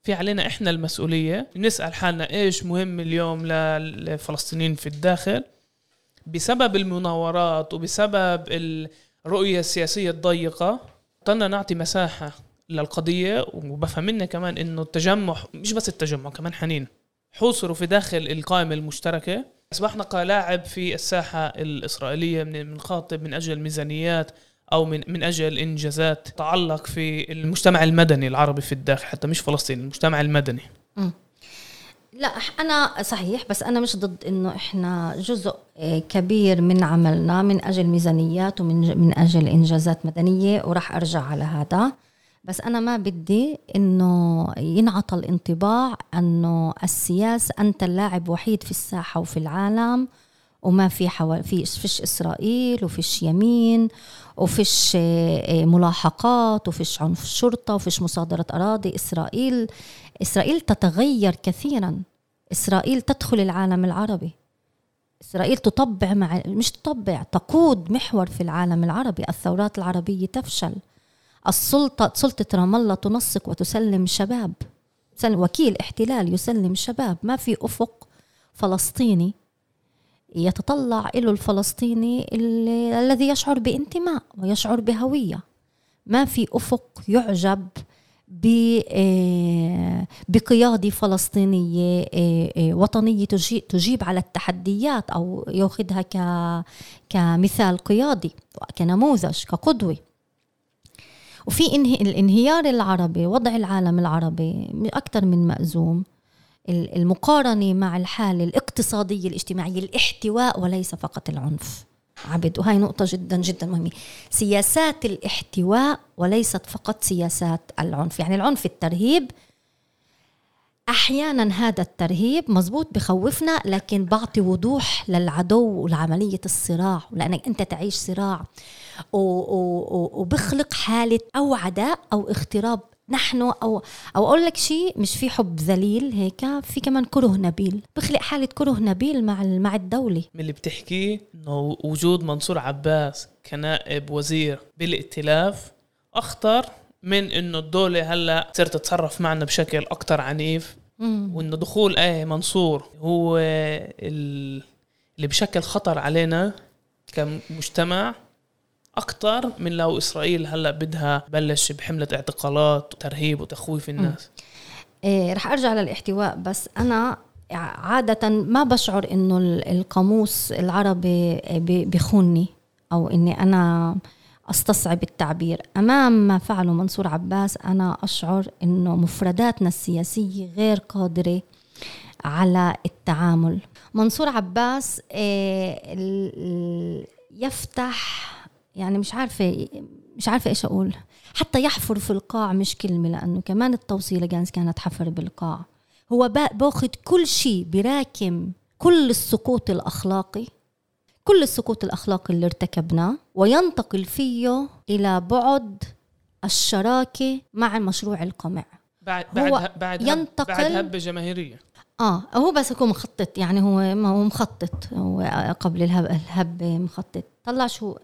في علينا إحنا المسؤولية. نسأل حالنا إيش مهم اليوم للفلسطينيين في الداخل. بسبب المناورات وبسبب الرؤية السياسية الضيقة اضطرنا نعطي مساحة للقضية. وبفهم منك كمان إنه التجمع مش بس التجمع كمان حنين. حوصروا في داخل القائمة المشتركة. أصبحنا كلاعب في الساحة الإسرائيلية من خاطب من أجل ميزانيات أو من من أجل إنجازات. تتعلق في المجتمع المدني العربي في الداخل حتى مش فلسطين المجتمع المدني. لا أنا صحيح بس أنا مش ضد إنه إحنا جزء آه، كبير من عملنا من أجل ميزانيات ومن من أجل إنجازات مدنية وراح أرجع على هذا. بس أنا ما بدي إنه ينعطى الانطباع إنه السياسة أنت اللاعب وحيد في الساحة وفي العالم وما في حوالي في فيش إسرائيل وفيش يمين وفيش آه، ملاحقات وفيش عنف شرطة وفيش مصادرة أراضي. إسرائيل إسرائيل تتغير كثيرا. إسرائيل تدخل العالم العربي. إسرائيل تطبع مع مش تطبع تقود محور في العالم العربي. الثورات العربية تفشل. السلطة سلطة رام الله تنسق وتسلم شباب. وكيل احتلال يسلم شباب. ما في أفق فلسطيني يتطلع له الفلسطيني الذي يشعر بانتماء ويشعر بهوية. ما في أفق يعجب آه، بقيادة فلسطينية آه، آه، وطنية تجيب على التحديات أو يأخذها كمثال قيادي كنموذج كقدوة. وفي الانهيار العربي وضع العالم العربي أكثر من مأزوم. المقارنة مع الحالة الاقتصادية الاجتماعية الاحتواء وليس فقط العنف. عبد وهي نقطة جدا جدا مهمة. سياسات الاحتواء وليست فقط سياسات العنف. يعني العنف الترهيب أحيانا هذا الترهيب مزبوط بخوفنا لكن بعطي وضوح للعدو ولعملية الصراع لأنك أنت تعيش صراع. وبخلق حالة أو عداء أو اغتراب. نحن أو أو أقول لك شيء مش في حب ذليل هيك في كمان كره نبيل. بخلق حالة كره نبيل مع مع الدولة. من اللي بتحكيه إنه وجود منصور عباس كنائب وزير بالائتلاف أخطر من إنه الدولة هلأ صرت تتصرف معنا بشكل أكثر عنيف. وإنه دخول إيه منصور هو اللي بشكل خطر علينا كمجتمع أكثر من لو إسرائيل هلأ بدها بلش بحملة اعتقالات وترهيب وتخويف الناس. إيه رح أرجع للاحتواء بس أنا عادة ما بشعر إنه القاموس العربي بخونني أو إني أنا أستصعب التعبير. أمام ما فعله منصور عباس أنا أشعر إنه مفرداتنا السياسية غير قادرة على التعامل. منصور عباس إيه، يفتح يعني مش عارفة مش عارفة إيش أقول. حتى يحفر في القاع مش كلمة لأنه كمان التوصيله كانت حفر بالقاع. هو باخذ كل شيء براكم كل السقوط الأخلاقي. كل السقوط الاخلاقي اللي ارتكبناه وينتقل فيه إلى بعد الشراكة مع مشروع القمع. بعد بعد بعد ينتقل بعد هبة جماهيرية. آه هو بس يكون مخطط يعني هو ما هو مخطط هو قبل الهب مخطط. طلع شو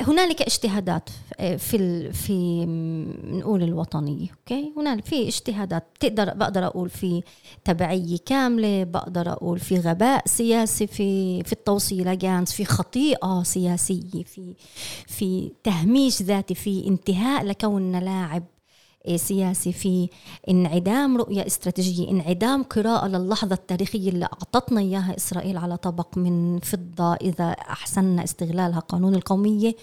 هنالك اجتهادات في في نقول الوطنية أوكي؟ هنالك في اجتهادات بتقدر بقدر أقول في تبعية كاملة بقدر أقول في غباء سياسي في في التوصيله جانس في خطيئة سياسية في في تهميش ذاتي في انتهاء لكوننا لاعب سياسي في انعدام رؤية استراتيجية انعدام قراءة للحظة التاريخية اللي أعطتنا إياها إسرائيل على طبق من فضة إذا أحسننا استغلالها قانون القومية.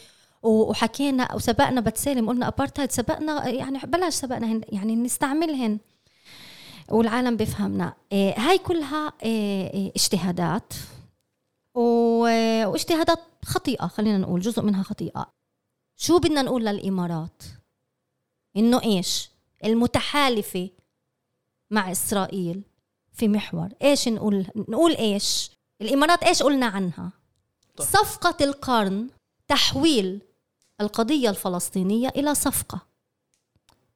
وحكينا وسبقنا بتسالم قلنا ابارتهايد سبقنا يعني بلاش سبقنا يعني نستعملهن. والعالم بيفهمنا. إيه، هاي كلها إيه، اجتهادات. واجتهادات خطيئة خلينا نقول جزء منها خطيئة. شو بدنا نقول للإمارات؟ إنه إيش؟ المتحالفة مع إسرائيل في محور. إيش نقول؟ نقول إيش؟ الإمارات إيش قلنا عنها؟ طيب. صفقة القرن تحويل القضية الفلسطينية إلى صفقة.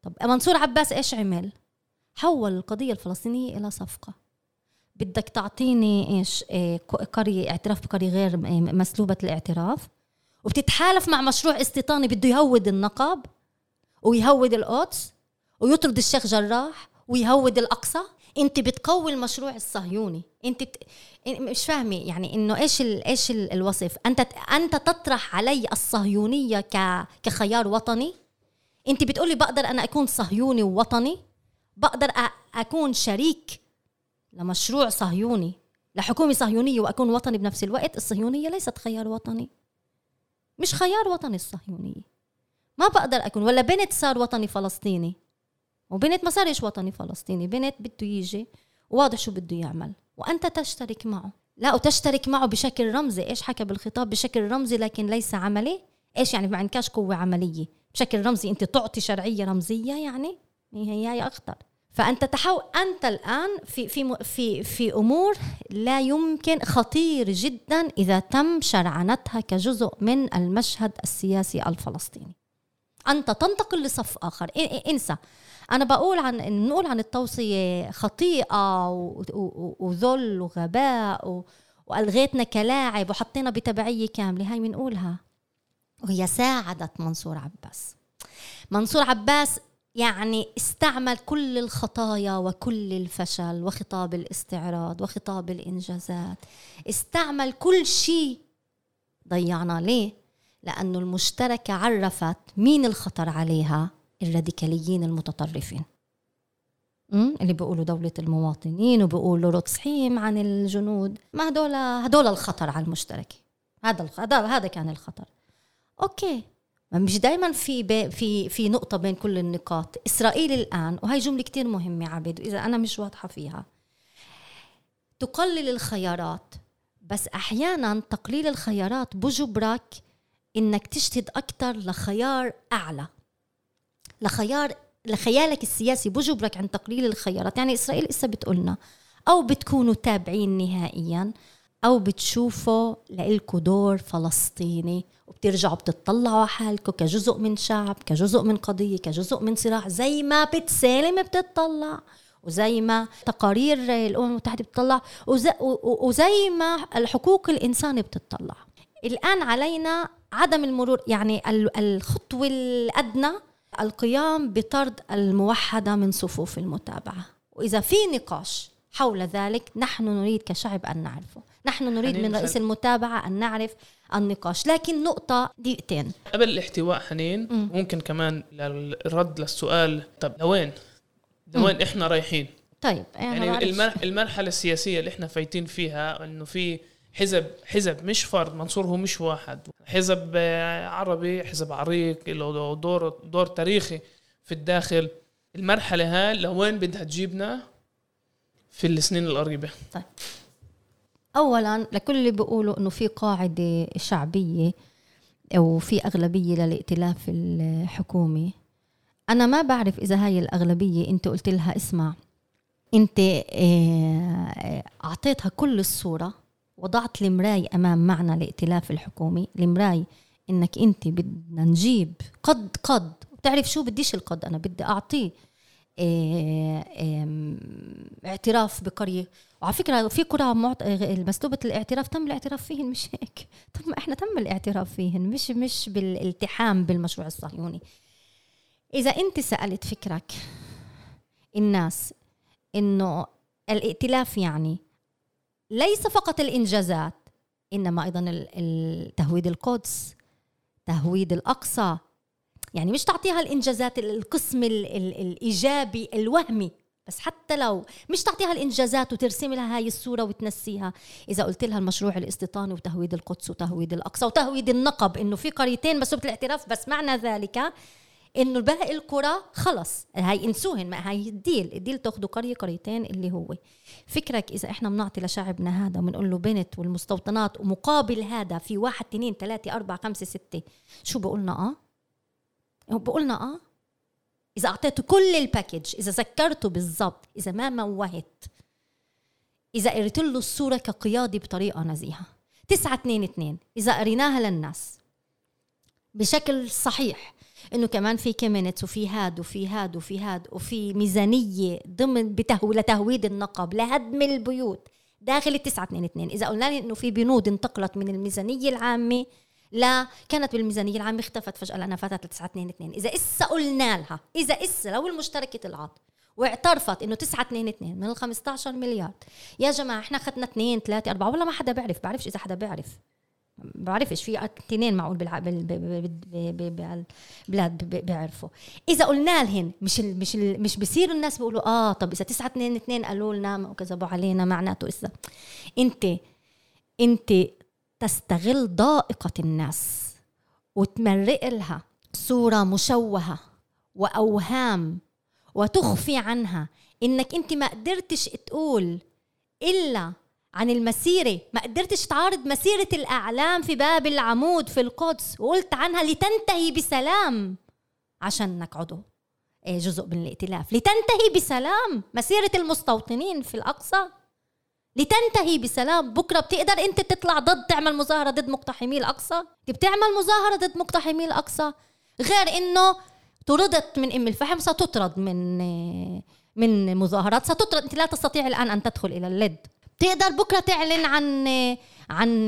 طب منصور عباس إيش عمل؟ حول القضية الفلسطينية إلى صفقة. بدك تعطيني إيش؟ إيه قرية اعتراف بقرية غير مسلوبة الاعتراف. وبتتحالف مع مشروع استيطاني بده يهود النقب ويهود القدس ويطرد الشيخ جراح ويهود الأقصى. انت بتقوي المشروع الصهيوني. انت بت... مش فاهمة يعني إنه إيش ال... إيش ال... الوصف. أنت أنت تطرح علي الصهيونية ك... كخيار وطني. انت بتقولي بقدر أنا أكون صهيوني ووطني. بقدر أ... أكون شريك لمشروع صهيوني لحكومة صهيونية وأكون وطني بنفس الوقت. الصهيونية ليست خيار وطني. مش خيار وطني الصهيونية. ما بقدر أكون ولا بنت صار وطني فلسطيني. وبنت ما صارش وطني فلسطيني بنت بده يجي واضح شو بده يعمل. وأنت تشترك معه. لا وتشترك معه بشكل رمزي. إيش حكى بالخطاب؟ بشكل رمزي لكن ليس عملي. إيش يعني؟ ما عندكش قوة عملية. بشكل رمزي. أنت تعطي شرعية رمزية يعني هي هي أخطر. فأنت تحاول أنت الآن في في في في أمور لا يمكن خطير جدا إذا تم شرعنتها كجزء من المشهد السياسي الفلسطيني. أنت تنتقل لصف آخر. انسى. أنا بقول عن نقول عن التوصية خطيئة وذل وغباء وألغيتنا كلاعب وحطينا بتبعية كاملة. هاي بنقولها وهي ساعدت منصور عباس. منصور عباس يعني استعمل كل الخطايا وكل الفشل وخطاب الاستعراض وخطاب الإنجازات. استعمل كل شيء. ضيعنا ليه؟ لأنه المشتركة عرفت مين الخطر عليها الراديكاليين المتطرفين. اللي بيقولوا دولة المواطنين وبيقولوا روتسحيم عن الجنود. ما هدول هدول الخطر على المشتركة هذا هذا هذا كان الخطر. أوكي. مش دائما في في في نقطة بين كل النقاط، إسرائيل الآن وهي جملة كتير مهمة عبد إذا أنا مش واضحة فيها. تقلل الخيارات بس أحيانا تقليل الخيارات بجبرك إنك تجتهد أكثر لخيار أعلى. لخيار لخيالك السياسي بجبرك عن تقليل الخيارات. يعني إسرائيل لسه بتقولنا؟ أو بتكونوا تابعين نهائيا أو بتشوفوا لإلكوا دور فلسطيني وبترجعوا بتطلعوا على حالكم كجزء من شعب كجزء من قضية كجزء من صراع. زي ما بتسالم بتطلع وزي ما تقارير الأمم المتحدة بتطلع وزي, وزي ما الحقوق الانسان بتطلع. الآن علينا عدم المرور يعني الخطوة الأدنى القيام بطرد الموحدة من صفوف المتابعة. وإذا في نقاش حول ذلك نحن نريد كشعب أن نعرفه. نحن نريد من رئيس المتابعة أن نعرف النقاش. لكن نقطة دقيقتين. قبل الاحتواء حنين مم. ممكن كمان للرد للسؤال طب لوين؟ لوين إحنا رايحين؟ طيب يعني بعرفش. المر- المرحلة السياسية اللي إحنا فايتين فيها إنه في حزب حزب مش فرد منصور هو مش واحد. حزب آه، عربي حزب عريق له دور دور تاريخي في الداخل. المرحلة هاي لوين بدها تجيبنا؟ في السنين القريبة. اولا لكل اللي بيقولوا إنه في قاعدة شعبية أو في أغلبية للائتلاف الحكومي. أنا ما بعرف إذا هاي الأغلبية أنت قلت لها اسمع أنت آه، أعطيتها كل الصورة وضعت المراي أمام معنى الائتلاف الحكومي. المراي إنك أنت بدنا نجيب قد قد. بتعرف شو بديش القد؟ أنا بدي اعطيه آه، آم، اعتراف بقرية. وعلى فكرة في قرى معت... مسلوبة الاعتراف تم الاعتراف فيهن مش هيك؟ ما إحنا تم الاعتراف فيهن مش مش بالالتحام بالمشروع الصهيوني. إذا أنت سألت فكرك الناس إنه الائتلاف يعني ليس فقط الإنجازات إنما أيضا تهويد القدس تهويد الأقصى. يعني مش تعطيها الإنجازات ال- القسم ال ال الإيجابي الوهمي. بس حتى لو مش تعطيها الإنجازات وترسم لها هاي الصورة وتنسيها. إذا قلت لها المشروع الاستيطاني وتهويد القدس وتهويد الأقصى وتهويد النقب إنه في قريتين مسلوبه الاعتراف بس معنى ذلك إنه باقي القرى خلص. هاي انسوهن ما هاي الديل. الديل تاخذوا قرية قريتين اللي هو. فكرك إذا إحنا بنعطي لشعبنا هذا وبنقول له بنت والمستوطنات ومقابل هذا في واحد اثنين ثلاثة أربعة خمسة ستة. شو بقولنا آه؟ بقولنا آه. إذا أعطيته كل ال package إذا سكرته بالضبط إذا ما موهت إذا قريت له الصورة كقيادي بطريقة نزيهة. تسعة اثنين اثنين. إذا قريناها للناس بشكل صحيح. إنه كمان في كيمينتس وفي هاد وفي هاد وفي هاد وفي ميزانية ضمن بتهو لتهويد النقب لهدم البيوت. داخل اثنين اثنين. إذا قلنا لي إنه في بنود انتقلت من الميزانية العامة لا كانت بالميزانية العامة اختفت فجأة لأنها فتت ل 9 2 2 إذا إسا قلنا لها إذا إسا لو المشتركة طلعت واعترفت إنه 9 2 2 من ال 15 مليار يا جماعة إحنا أخذنا 2 3 4 والله ما حدا بيعرف بعرفش إذا حدا بيعرف. بعرفش في اثنين معقول. بالبلاد. بيعرفوا إذا قلنا لهن مش ال... مش ال... مش بصير الناس بيقولوا آه طب إذا 9 2 2 قالوا لنا وكذبوا علينا معناته إذا أنت أنت تستغل ضائقة الناس وتمرق لها صورة مشوهة وأوهام وتخفي عنها إنك أنت ما قدرتش تقول إلا عن المسيرة. ما قدرتش تعارض مسيرة الأعلام في باب العمود في القدس وقلت عنها لتنتهي بسلام عشانك عضو إيه، جزء من الائتلاف. لتنتهي بسلام. مسيرة المستوطنين في الأقصى. لتنتهي بسلام. بكرة بتقدر أنت تطلع ضد تعمل مظاهرة ضد مقتحمي الأقصى؟ انت بتعمل مظاهرة ضد مقتحمي الأقصى. غير إنه طردت من أم الفحم ستطرد من من مظاهرات ستطرد. أنت لا تستطيع الآن أن تدخل إلى اللد. بتقدر بكرة تعلن عن عن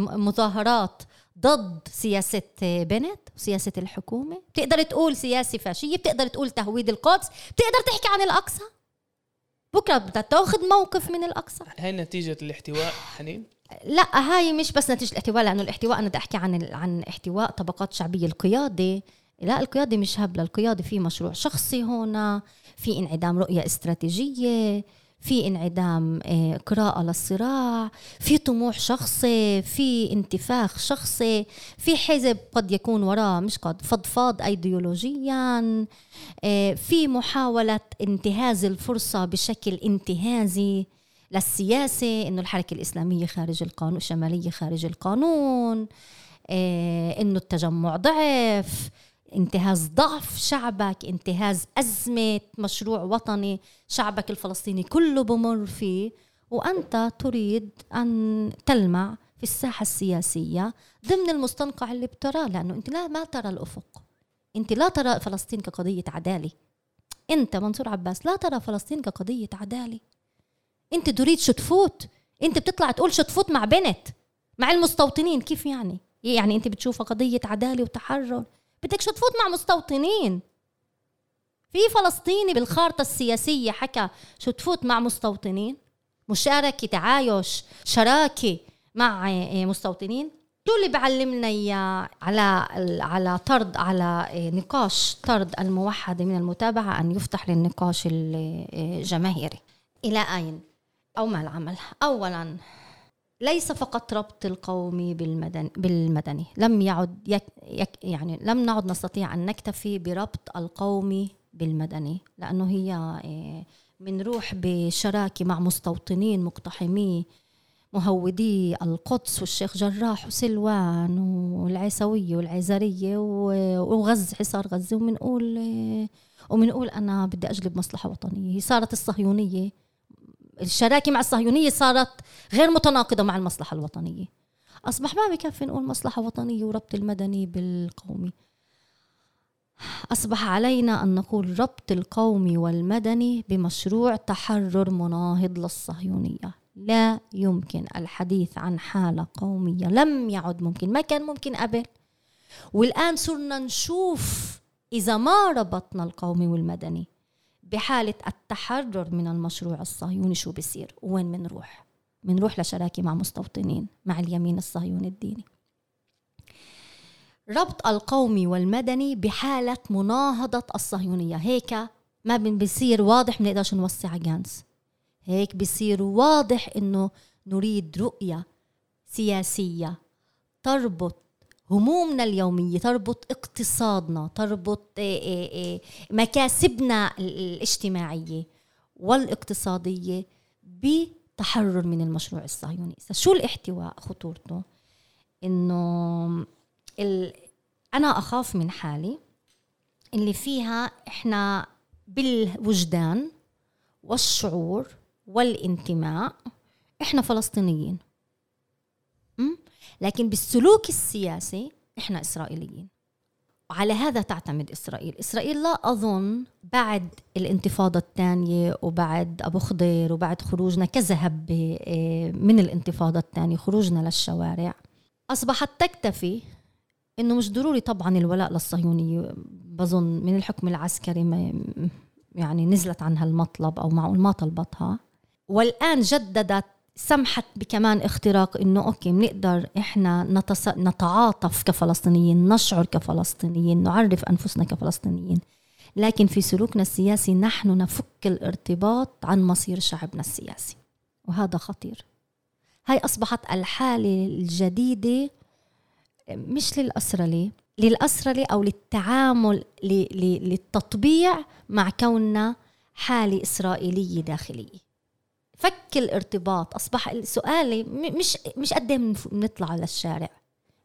مظاهرات ضد سياسة بنت وسياسة الحكومة؟ بتقدر تقول سياسة فاشية؟ بتقدر تقول تهويد القدس؟ بتقدر تحكي عن الأقصى؟ بكرة بدها تاخذ موقف من الأقصى؟ هاي نتيجة الاحتواء حنين؟ لا هاي مش بس نتيجة الاحتواء لأنه الاحتواء أنا بدي أحكي عن عن احتواء طبقات شعبية. القيادة لا القيادة مش هبلة القيادة في مشروع شخصي هنا في انعدام رؤية استراتيجية في انعدام آه، قراءة للصراع في طموح شخصي في انتفاخ شخصي في حزب قد يكون وراه مش قد فضفاض ايديولوجيا آه، في محاولة انتهاز الفرصة بشكل انتهازي للسياسة إنه الحركة الإسلامية خارج القانون الشمالية خارج القانون آه، إنه التجمع ضعف انتهاز ضعف شعبك انتهاز أزمة مشروع وطني شعبك الفلسطيني كله بمر فيه. وأنت تريد أن تلمع في الساحة السياسية ضمن المستنقع اللي بتراه لأنه أنت لا ما ترى الأفق. أنت لا ترى فلسطين كقضية عدالة. أنت منصور عباس لا ترى فلسطين كقضية عدالة. أنت تريد شو تفوت. أنت بتطلع تقول شو تفوت مع بنت مع المستوطنين. كيف يعني؟ يعني أنت بتشوفها قضية عدالة وتحرر. بدك شو تفوت مع مستوطنين؟ في فلسطيني بالخارطة السياسية حكى شو تفوت مع مستوطنين؟ مشاركة تعايش شراكة مع مستوطنين؟ شو اللي بعلمنا إياه على على طرد على آه، نقاش طرد الموحده من المتابعة أن يفتح للنقاش الجماهيري إلى أين؟ أو ما العمل؟ اولا ليس فقط ربط القومي بالمدني, بالمدني. لم يعد يك يك يعني لم نعد نستطيع أن نكتفي بربط القومي بالمدني لأنه هي بنروح آه، بشراكة مع مستوطنين مقتحمي مهودي القدس والشيخ جراح وسلوان والعيسوية والعيزرية وغز حصار غزة. وبنقول آه، وبنقول أنا بدي أجلب مصلحة وطنية. صارت الصهيونية. الشراكة مع الصهيونية صارت غير متناقضة مع المصلحة الوطنية. أصبح ما بكفي نقول مصلحة وطنية وربط المدني بالقومي أصبح علينا أن نقول ربط القومي والمدني بمشروع تحرر مناهض للصهيونية. لا يمكن الحديث عن حالة قومية. لم يعد ممكن. ما كان ممكن قبل. والآن صرنا نشوف إذا ما ربطنا القومي والمدني. بحالة التحرر من المشروع الصهيوني شو بصير وين بنروح بنروح لشراكة مع مستوطنين مع اليمين الصهيوني الديني. ربط القومي والمدني بحالة مناهضة الصهيونية. هيك ما بصير واضح بنقدرش نوسع جانس. هيك بصير واضح إنه نريد رؤية سياسية تربط همومنا اليومية تربط اقتصادنا تربط آه، آه، آه، مكاسبنا الاجتماعية والاقتصادية بتحرر من المشروع الصهيوني شو الاحتواء خطورته؟ إنه أنا أخاف من حالي اللي فيها إحنا بالوجدان والشعور والانتماء إحنا فلسطينيين. لكن بالسلوك السياسي إحنا إسرائيليين. وعلى هذا تعتمد إسرائيل، إسرائيل لا أظن بعد الانتفاضة الثانية وبعد أبو خضير وبعد خروجنا كذهب آه، من الانتفاضة الثانية خروجنا للشوارع أصبحت تكتفي إنه مش ضروري طبعا الولاء للصهيونيه بظن من الحكم العسكري ما يعني نزلت عنها المطلب أو معقول ما طلبتها والآن جددت سمحت بكمان اختراق إنه أوكي بنقدر إحنا نتص... نتعاطف كفلسطينيين نشعر كفلسطينيين نعرف أنفسنا كفلسطينيين. لكن في سلوكنا السياسي نحن نفك الارتباط عن مصير شعبنا السياسي وهذا خطير. هاي أصبحت الحالة الجديدة مش للأسرلة للأسرلة أو للتعامل للتطبيع مع كوننا حالة إسرائيلية داخلية. فك الارتباط أصبح السؤال مش مش قد إيه بنطلع على الشارع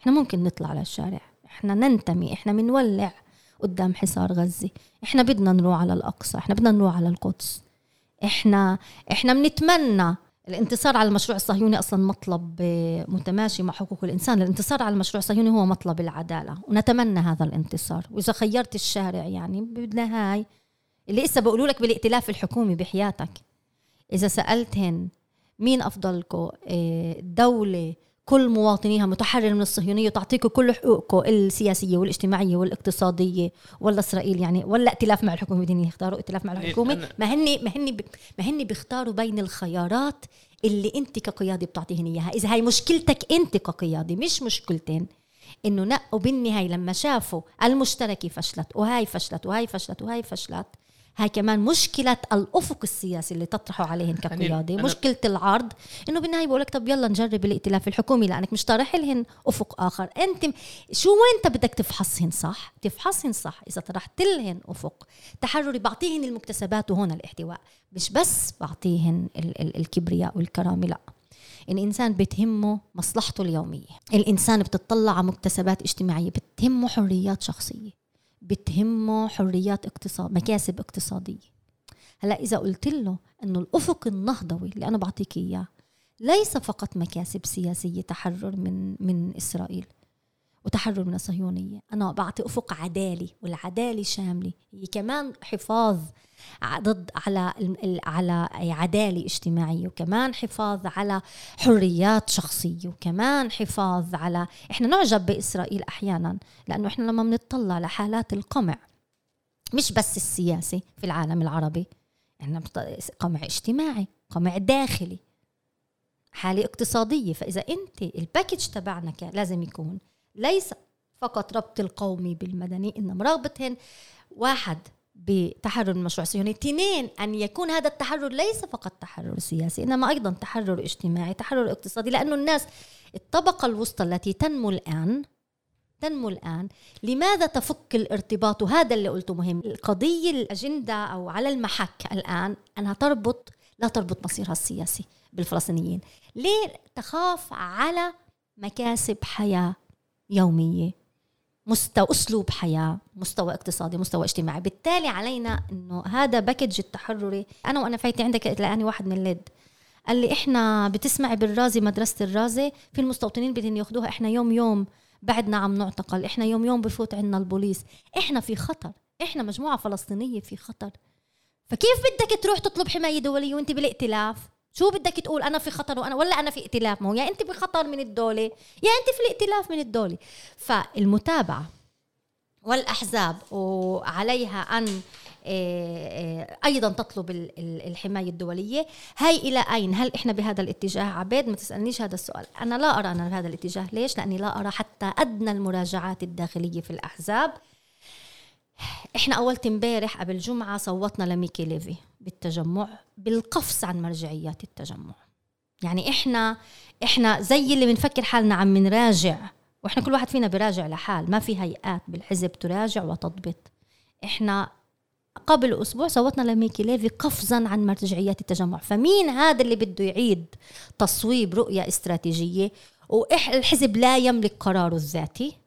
إحنا ممكن نطلع على الشارع إحنا ننتمي. إحنا بنولع قدام حصار غزة. إحنا بدنا نروح على الأقصى. إحنا بدنا نروح على القدس. إحنا إحنا بنتمنى. الانتصار على المشروع الصهيوني أصلا مطلب متماشي مع حقوق الإنسان. الانتصار على المشروع الصهيوني هو مطلب العدالة. ونتمنى هذا الانتصار. وإذا خيرت الشارع يعني بدنا هاي اللي لسه بقولوا لك بالائتلاف الحكومي بحياتك. إذا سألتهن مين افضلكم آه، دولة كل مواطنيها متحرر من الصهيونية وتعطيكم كل حقوقكم السياسية والاجتماعية والاقتصادية ولا إسرائيل يعني ولا ائتلاف مع الحكومة بدهم يختاروا ائتلاف مع الحكومة. ما هن ما هن ما هن بيختاروا بين الخيارات اللي أنت كقيادي بتعطيهن إياها. إذا هاي مشكلتك أنت كقيادي مش مشكلتين إنه نقوا بالنهاية لما شافوا المشتركة فشلت وهاي فشلت وهاي فشلت وهاي فشلت هاي كمان مشكلة الأفق السياسي اللي تطرحه عليهن كقيادة مشكلة العرض. إنه بالنهاية بقول لك طب يلا نجرب الائتلاف الحكومي لأنك مش طارح لهن أفق آخر. أنت شو وين بدك تفحصهن صح؟ تفحصهن صح إذا طرحت لهن أفق. تحرري بعطيهن المكتسبات وهون الاحتواء. مش بس بعطيهن ال- ال- الكبرياء والكرامة لا. الإنسان بتهمه مصلحته اليومية. الإنسان بتطلع على مكتسبات اجتماعية بتهمه حريات شخصية. بتهمه حريات اقتصاد مكاسب اقتصادية. هلأ إذا قلت له إنه الأفق النهضوي اللي أنا بعطيك إياه ليس فقط مكاسب سياسية تحرر من من إسرائيل وتحرر من الصهيونية. أنا بعطي أفق عدالي والعداله شامله هي كمان حفاظ ضد على على عداله اجتماعيه وكمان حفاظ على حريات شخصية وكمان حفاظ على إحنا نعجب بإسرائيل أحيانا لأنه إحنا لما بنطلع لحالات القمع مش بس السياسي في العالم العربي يعني قمع اجتماعي قمع داخلي حالة اقتصادية. فإذا أنت الباكج تبعنا لازم يكون ليس فقط ربط القومي بالمدني إنما رغبتهن واحد بتحرر المشروع الصهيوني اثنين أن يكون هذا التحرر ليس فقط تحرر سياسي إنما أيضا تحرر اجتماعي تحرر اقتصادي لأنه الناس الطبقة الوسطى التي تنمو الآن تنمو الآن لماذا تفك الارتباط؟ وهذا اللي قلته مهم. القضية الأجندة أو على المحك الآن أنها تربط لا تربط مصيرها السياسي بالفلسطينيين. ليه تخاف على مكاسب حياة يومية مستوى أسلوب حياة مستوى اقتصادي مستوى اجتماعي. بالتالي علينا إنه هذا package التحرري. أنا وأنا فايتة عندك تلاقاني واحد من اللد قال لي إحنا بتسمعي بالرازي مدرسة الرازي في المستوطنين بدهم ياخذوها إحنا يوم يوم بعدنا عم نعتقل. إحنا يوم يوم بفوت عنا البوليس. إحنا في خطر. إحنا مجموعة فلسطينية في خطر. فكيف بدك تروح تطلب حماية دولية وأنت بالائتلاف؟ شو بدك تقول؟ أنا في خطر وأنا ولا أنا في ائتلاف. ما هو يا أنت بخطر من الدولة يا أنت في الائتلاف من الدولة. فالمتابعة والأحزاب وعليها أن آه، آه، أيضا تطلب الحماية الدولية. هاي إلى أين؟ هل إحنا بهذا الاتجاه؟ عبيد ما تسألنيش هذا السؤال. أنا لا أرى أنا بهذا الاتجاه. ليش؟ لأني لا أرى حتى أدنى المراجعات الداخلية في الأحزاب. إحنا اولت امبارح قبل جمعة صوتنا لميكي ليفي. بالتجمع بالقفز عن مرجعيات التجمع. يعني إحنا إحنا زي اللي بنفكر حالنا عم نراجع وإحنا كل واحد فينا براجع لحال ما في هيئات بالحزب تراجع وتضبط. إحنا قبل أسبوع صوتنا لميكي ليفي قفزا عن مرجعيات التجمع. فمين هذا اللي بده يعيد تصويب رؤية استراتيجية؟ والحزب لا يملك قراره الذاتي.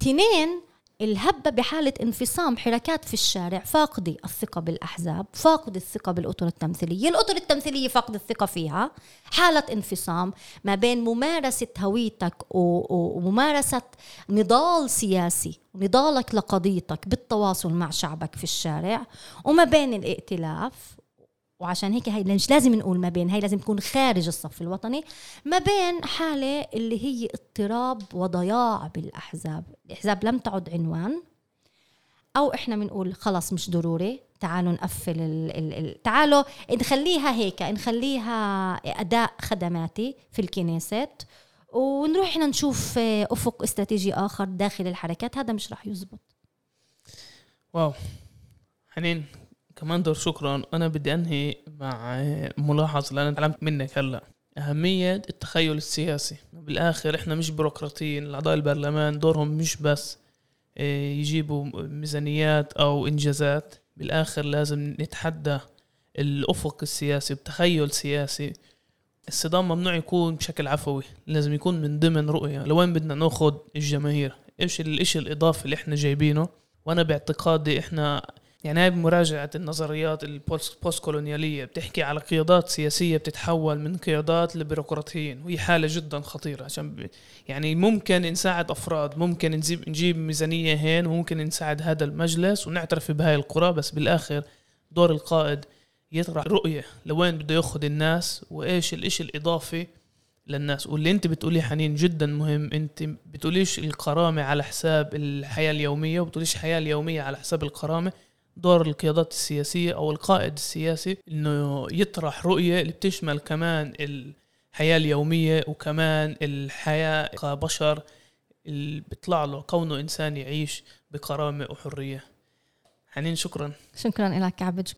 تنين الهبة بحالة انفصام حركات في الشارع فاقدة الثقة بالأحزاب فاقدة الثقة بالأطر التمثيلية الأطر التمثيلية فاقدة الثقة فيها. حالة انفصام ما بين ممارسة هويتك وممارسة نضال سياسي نضالك لقضيتك بالتواصل مع شعبك في الشارع وما بين الائتلاف. وعشان هيك هي مش لازم نقول ما بين هي لازم تكون خارج الصف الوطني. ما بين حالة اللي هي اضطراب وضياع بالأحزاب. الأحزاب لم تعد عنوان. أو إحنا بنقول خلص مش ضروري تعالوا نقفل ال ال ال تعالوا نخليها هيك نخليها أداء خدماتي في الكنيست. ونروح إحنا نشوف أفق استراتيجي آخر داخل الحركات. هذا مش راح يزبط. واو. حنين. كماندر شكرا. أنا بدي أنهي مع ملاحظة لأن تعلمت منك هلأ. أهمية التخيل السياسي. بالآخر إحنا مش بيروقراطيين أعضاء البرلمان دورهم مش بس آه، يجيبوا ميزانيات أو إنجازات. بالآخر لازم نتحدى الأفق السياسي بتخيل سياسي. الصدام ممنوع يكون بشكل عفوي. لازم يكون من ضمن رؤية. لوين بدنا ناخد الجماهير؟ إيش الاشي الاضافي اللي إحنا جايبينه؟ وأنا باعتقادي إحنا يعني هاي بمراجعة النظريات البوست كولونيالية بتحكي على قيادات سياسية بتتحول من قيادات لبيروقراطيين وهي حالة جدا خطيرة عشان يعني ممكن نساعد أفراد ممكن نجيب ميزانية هين وممكن نساعد هذا المجلس ونعترف بهاي القرى بس بالآخر دور القائد يطرح رؤية لوين بده يأخذ الناس وإيش الإشي الإضافي للناس. واللي أنت بتقولي حنين جدا مهم أنت بتقوليش الكرامة على حساب الحياة اليومية وبتقوليش الحياة اليومية على حساب الكرامة دور القيادات السياسية أو القائد السياسي إنه يطرح رؤية اللي بتشمل كمان الحياة اليومية وكمان الحياة كبشر اللي بيطلع له كونه إنسان يعيش بكرامة وحرية. حنين شكرا. شكرا لك عبد